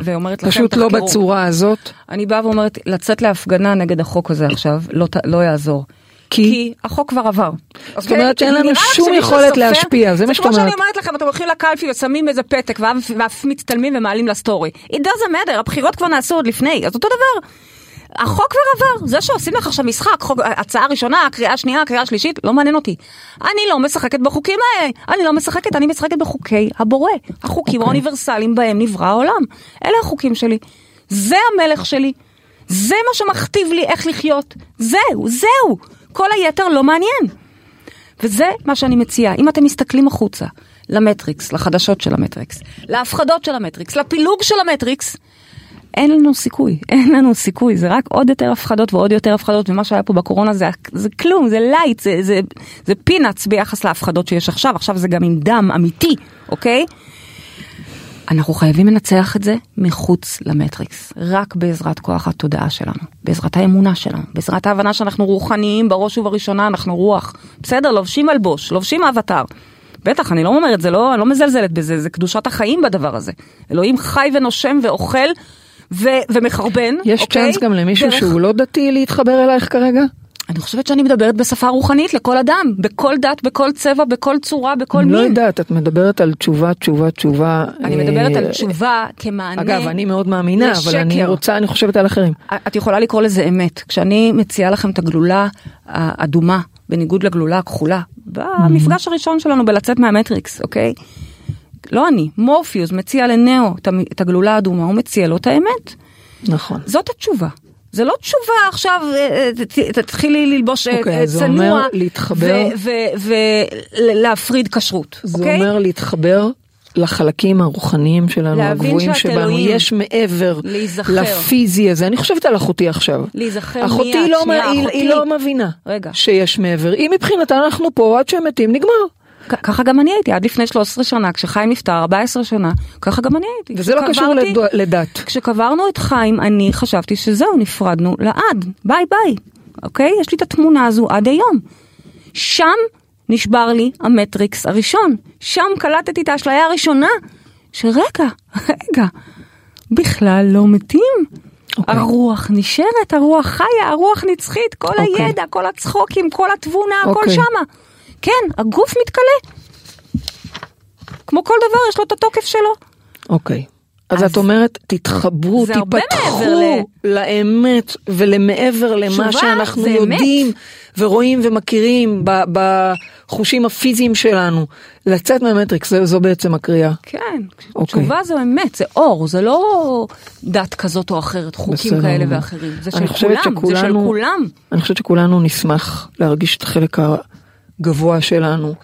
ואומרת לכם, פשוט לא. בצורה הזאת, אני באה ואומרת, לצאת להפגנה נגד החוק הזה עכשיו, לא, לא יעזור. כי? כי החוק כבר עבר. זאת אומרת שאין לנו שום יכולת? להשפיע, זה מה שאת זה כמו אומרת. שאני אומרת לכם, אתם הולכים לקלפי ושמים איזה פתק ואף מצטלמים ומעלים לסטורי. It doesn't matter, הבחירות כבר נעשו עוד לפני, אז אותו דבר. החוק כבר עבר, זה שעושים לך עכשיו משחק, חוק, הצעה ראשונה, קריאה שנייה, קריאה שלישית, לא מעניין אותי. אני לא משחקת בחוקים האלה, אני לא משחקת, אני משחקת בחוקי הבורא. החוקים אוקיי. האוניברסליים בהם נברא העולם. אלה החוקים שלי. זה המלך שלי. זה מה שמכתיב לי איך לחיות. זהו, זהו. כל היתר לא מעניין. וזה מה שאני מציעה. אם אתם מסתכלים החוצה, למטריקס, לחדשות של המטריקס, להפחדות של המטריקס, לפילוג של המטריקס, אין לנו סיכוי, אין לנו סיכוי, זה רק עוד יותר הפחדות ועוד יותר הפחדות, ומה שהיה פה בקורונה זה, זה כלום, זה light, זה, זה, זה peanuts ביחס להפחדות שיש עכשיו, עכשיו זה גם עם דם אמיתי, אוקיי? אנחנו חייבים לנצח את זה מחוץ למטריקס, רק בעזרת כוח התודעה שלנו, בעזרת האמונה שלנו, בעזרת ההבנה שאנחנו רוחניים בראש ובראשונה, אנחנו רוח. בסדר, לובשים מלבוש, לובשים אבטר. בטח, אני לא אומרת, זה לא, אני לא מזלזלת בזה, זה קדושת החיים בדבר הזה. אלוהים חי ונושם ואוכל ו- ומחרבן. יש אוקיי? צ'אנס גם למישהו דרך- שהוא לא דתי להתחבר אלייך כרגע? אני חושבת שאני מדברת בשפה רוחנית לכל אדם, בכל דת, בכל צבע, בכל צורה, בכל אני מין. לא יודעת, את מדברת על תשובה, תשובה, תשובה. אני מדברת אה, על תשובה כמענה. אגב, אני מאוד מאמינה, אבל אני לשקר. רוצה, אני חושבת על אחרים. את יכולה לקרוא לזה אמת. כשאני מציעה לכם את הגלולה האדומה, בניגוד לגלולה הכחולה, במפגש הראשון שלנו בלצאת מהמטריקס, אוקיי? לא אני, מורפיוס מציע לנאו את הגלולה האדומה, הוא מציע לו את האמת. נכון. זאת התשובה. זה לא תשובה עכשיו, אה, אה, תתחילי ללבוש אה, אוקיי, אז זה צנוע אומר להתחבר. ולהפריד כשרות, זה אוקיי? אומר להתחבר לחלקים הרוחניים שלנו, הגבוהים שבנו. יש מעבר להיזכר. לפיזי הזה. אני חושבת על אחותי עכשיו. להיזכר אחותי מיד, לא, שנייה, היא, אחותי. היא לא מבינה רגע. שיש מעבר. היא מבחינתה אנחנו פה עד שהם מתים, נגמר. ככה גם אני הייתי, עד לפני 13 שנה, כשחיים נפטר, 14 שנה, ככה גם אני הייתי. וזה לא קשור לדת. כשקברנו את חיים, אני חשבתי שזהו, נפרדנו לעד, bye bye, אוקיי? יש לי את התמונה הזו עד היום. שם נשבר לי המטריקס הראשון, שם קלטתי את האשליה הראשונה, שרגע, רגע, בכלל לא מתים. אוקיי. הרוח נשארת, הרוח חיה, הרוח נצחית, כל אוקיי. הידע, כל הצחוקים, כל התבונה, הכל אוקיי. שמה. כן, הגוף מתכלה. כמו כל דבר, יש לו את התוקף שלו. אוקיי. אז, אז את אומרת, תתחברו, תיפתחו ל- לאמת ולמעבר למה שאנחנו זה אמת. יודעים ורואים ומכירים ב- בחושים הפיזיים שלנו. לצאת מהמטריקס, זו, זו בעצם הקריאה. כן, אוקיי. תשובה זו אמת, זה אור, זה לא דת כזאת או אחרת, חוקים בסדר כאלה. ואחרים, זה של כולם, זה של שכולנו- כולם. אני חושבת שכולנו נשמח להרגיש את החלק הגבוה שלנו,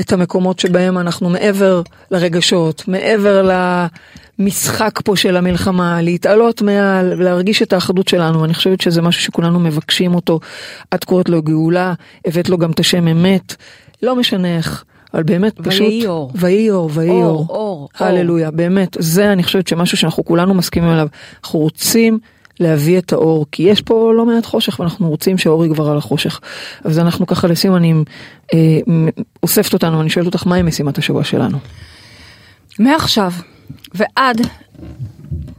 את המקומות שבהם אנחנו מעבר לרגשות, מעבר למשחק פה של המלחמה, להתעלות מעל, להרגיש את האחדות שלנו. אני חושבת שזה משהו שכולנו מבקשים אותו. את קוראת לו גאולה, הבאת לו גם את השם אמת, לא משנה איך. אבל באמת פשוט, ויהי אור. ויהי אור, ויהי אור, אור, אור, הללויה, באמת, זה אני חושבת שמשהו שאנחנו כולנו מסכימים עליו, אנחנו רוצים להביא את האור, כי יש פה לא מעט חושך ואנחנו רוצים שהאור יגבר על החושך. אז אנחנו ככה לסיום, אני אה, אוספת אותנו, אני שואלת אותך, מהי משימת השבוע שלנו? מעכשיו ועד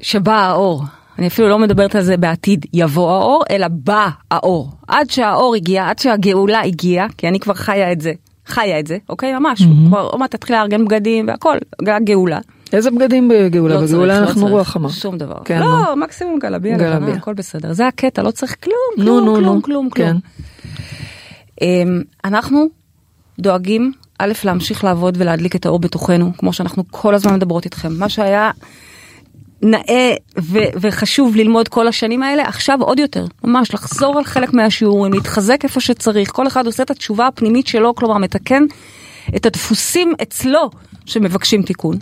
שבא האור, אני אפילו לא מדברת על זה בעתיד יבוא האור, אלא בא האור. עד שהאור הגיע, עד שהגאולה הגיעה, כי אני כבר חיה את זה, חיה את זה, אוקיי? ממש, כבר עוד מעט תתחיל לארגן בגדים והכל, הגאולה. איזה בגדים בגאולה? לא בגאולה לא אנחנו רוח חמה. שום דבר. כן, לא, מקסימום גלביה, גלביה. לבנה, הכל בסדר. זה הקטע, לא צריך כלום, כלום, נו, כלום, נו. כלום, כן. כלום. אמ, אנחנו דואגים, א', להמשיך לעבוד ולהדליק את האור בתוכנו, כמו שאנחנו כל הזמן מדברות איתכם. מה שהיה נאה ו- וחשוב ללמוד כל השנים האלה, עכשיו עוד יותר. ממש לחזור על חלק מהשיעורים, להתחזק איפה שצריך. כל אחד עושה את התשובה הפנימית שלו, כלומר מתקן את הדפוסים אצלו שמבקשים תיקון.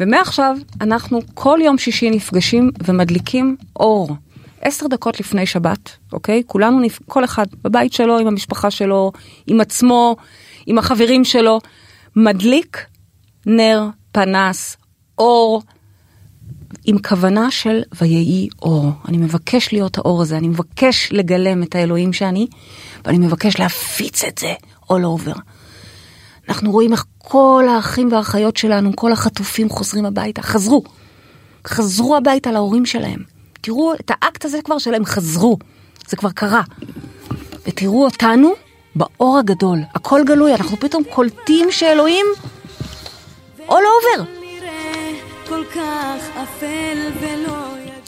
ומעכשיו אנחנו כל יום שישי נפגשים ומדליקים אור. עשר דקות לפני שבת, אוקיי? כולנו, נפ... כל אחד בבית שלו, עם המשפחה שלו, עם עצמו, עם החברים שלו, מדליק נר, פנס, אור, עם כוונה של ויהי אור. אני מבקש להיות האור הזה, אני מבקש לגלם את האלוהים שאני, ואני מבקש להפיץ את זה all over. אנחנו רואים איך כל האחים והאחיות שלנו, כל החטופים חוזרים הביתה, חזרו. חזרו הביתה להורים שלהם. תראו את האקט הזה כבר שלהם חזרו, זה כבר קרה. ותראו אותנו באור הגדול, הכל גלוי, אנחנו פתאום קולטים שאלוהים all over.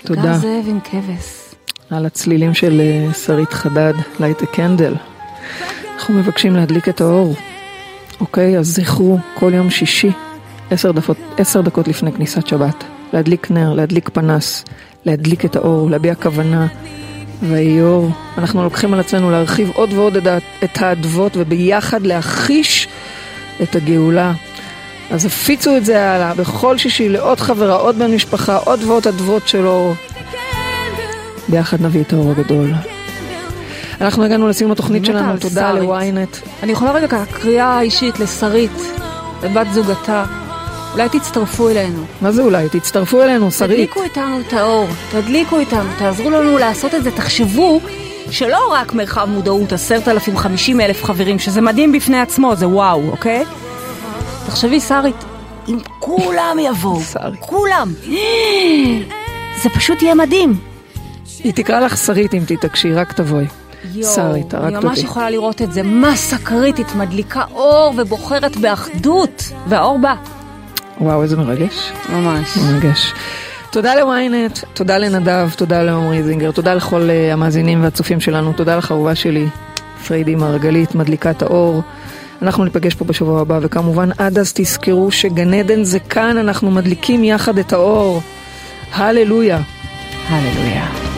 תודה. גם זאב עם כבש. על הצלילים של אה, שרית חדד, a candle. אנחנו מבקשים להדליק את האור. אוקיי, אז זכרו כל יום שישי, עשר דקות, עשר דקות לפני כניסת שבת, להדליק נר, להדליק פנס, להדליק את האור, להביע כוונה. ויהי אור. אנחנו לוקחים על עצמנו להרחיב עוד ועוד את האדוות וביחד להחיש את הגאולה. אז הפיצו את זה הלאה בכל שישי לעוד חברה, עוד בן משפחה, עוד ועוד אדוות שלו. ביחד נביא את האור הגדול. אנחנו הגענו לסיום התוכנית שלנו, תודה. לוויינט. אני יכולה רגע ככה קריאה אישית לשרית, לבת זוגתה. אולי תצטרפו אלינו. מה זה אולי? תצטרפו אלינו, שרית. תדליקו איתנו את האור, תדליקו איתנו, תעזרו לנו לעשות את זה, תחשבו שלא רק מרחב מודעות, עשרת אלפים, חמישים אלף חברים, שזה מדהים בפני עצמו, זה וואו, אוקיי? תחשבי, שרית, אם כולם יבואו. כולם, זה פשוט יהיה מדהים. היא תקרא לך שרית אם תתעקשי, רק תבואי. שרית, אני הרגת ממש אותי. יכולה לראות את זה, מסה קריטית, מדליקה אור ובוחרת באחדות, והאור בא. וואו, איזה מרגש. ממש. מרגש. תודה לוויינט, תודה לנדב, תודה לעמרי זינגר, תודה לכל uh, המאזינים והצופים שלנו, תודה לך אהובה שלי, פריידי מרגלית, מדליקת האור. אנחנו ניפגש פה בשבוע הבא, וכמובן עד אז תזכרו שגן עדן זה כאן, אנחנו מדליקים יחד את האור. הללויה. הללויה.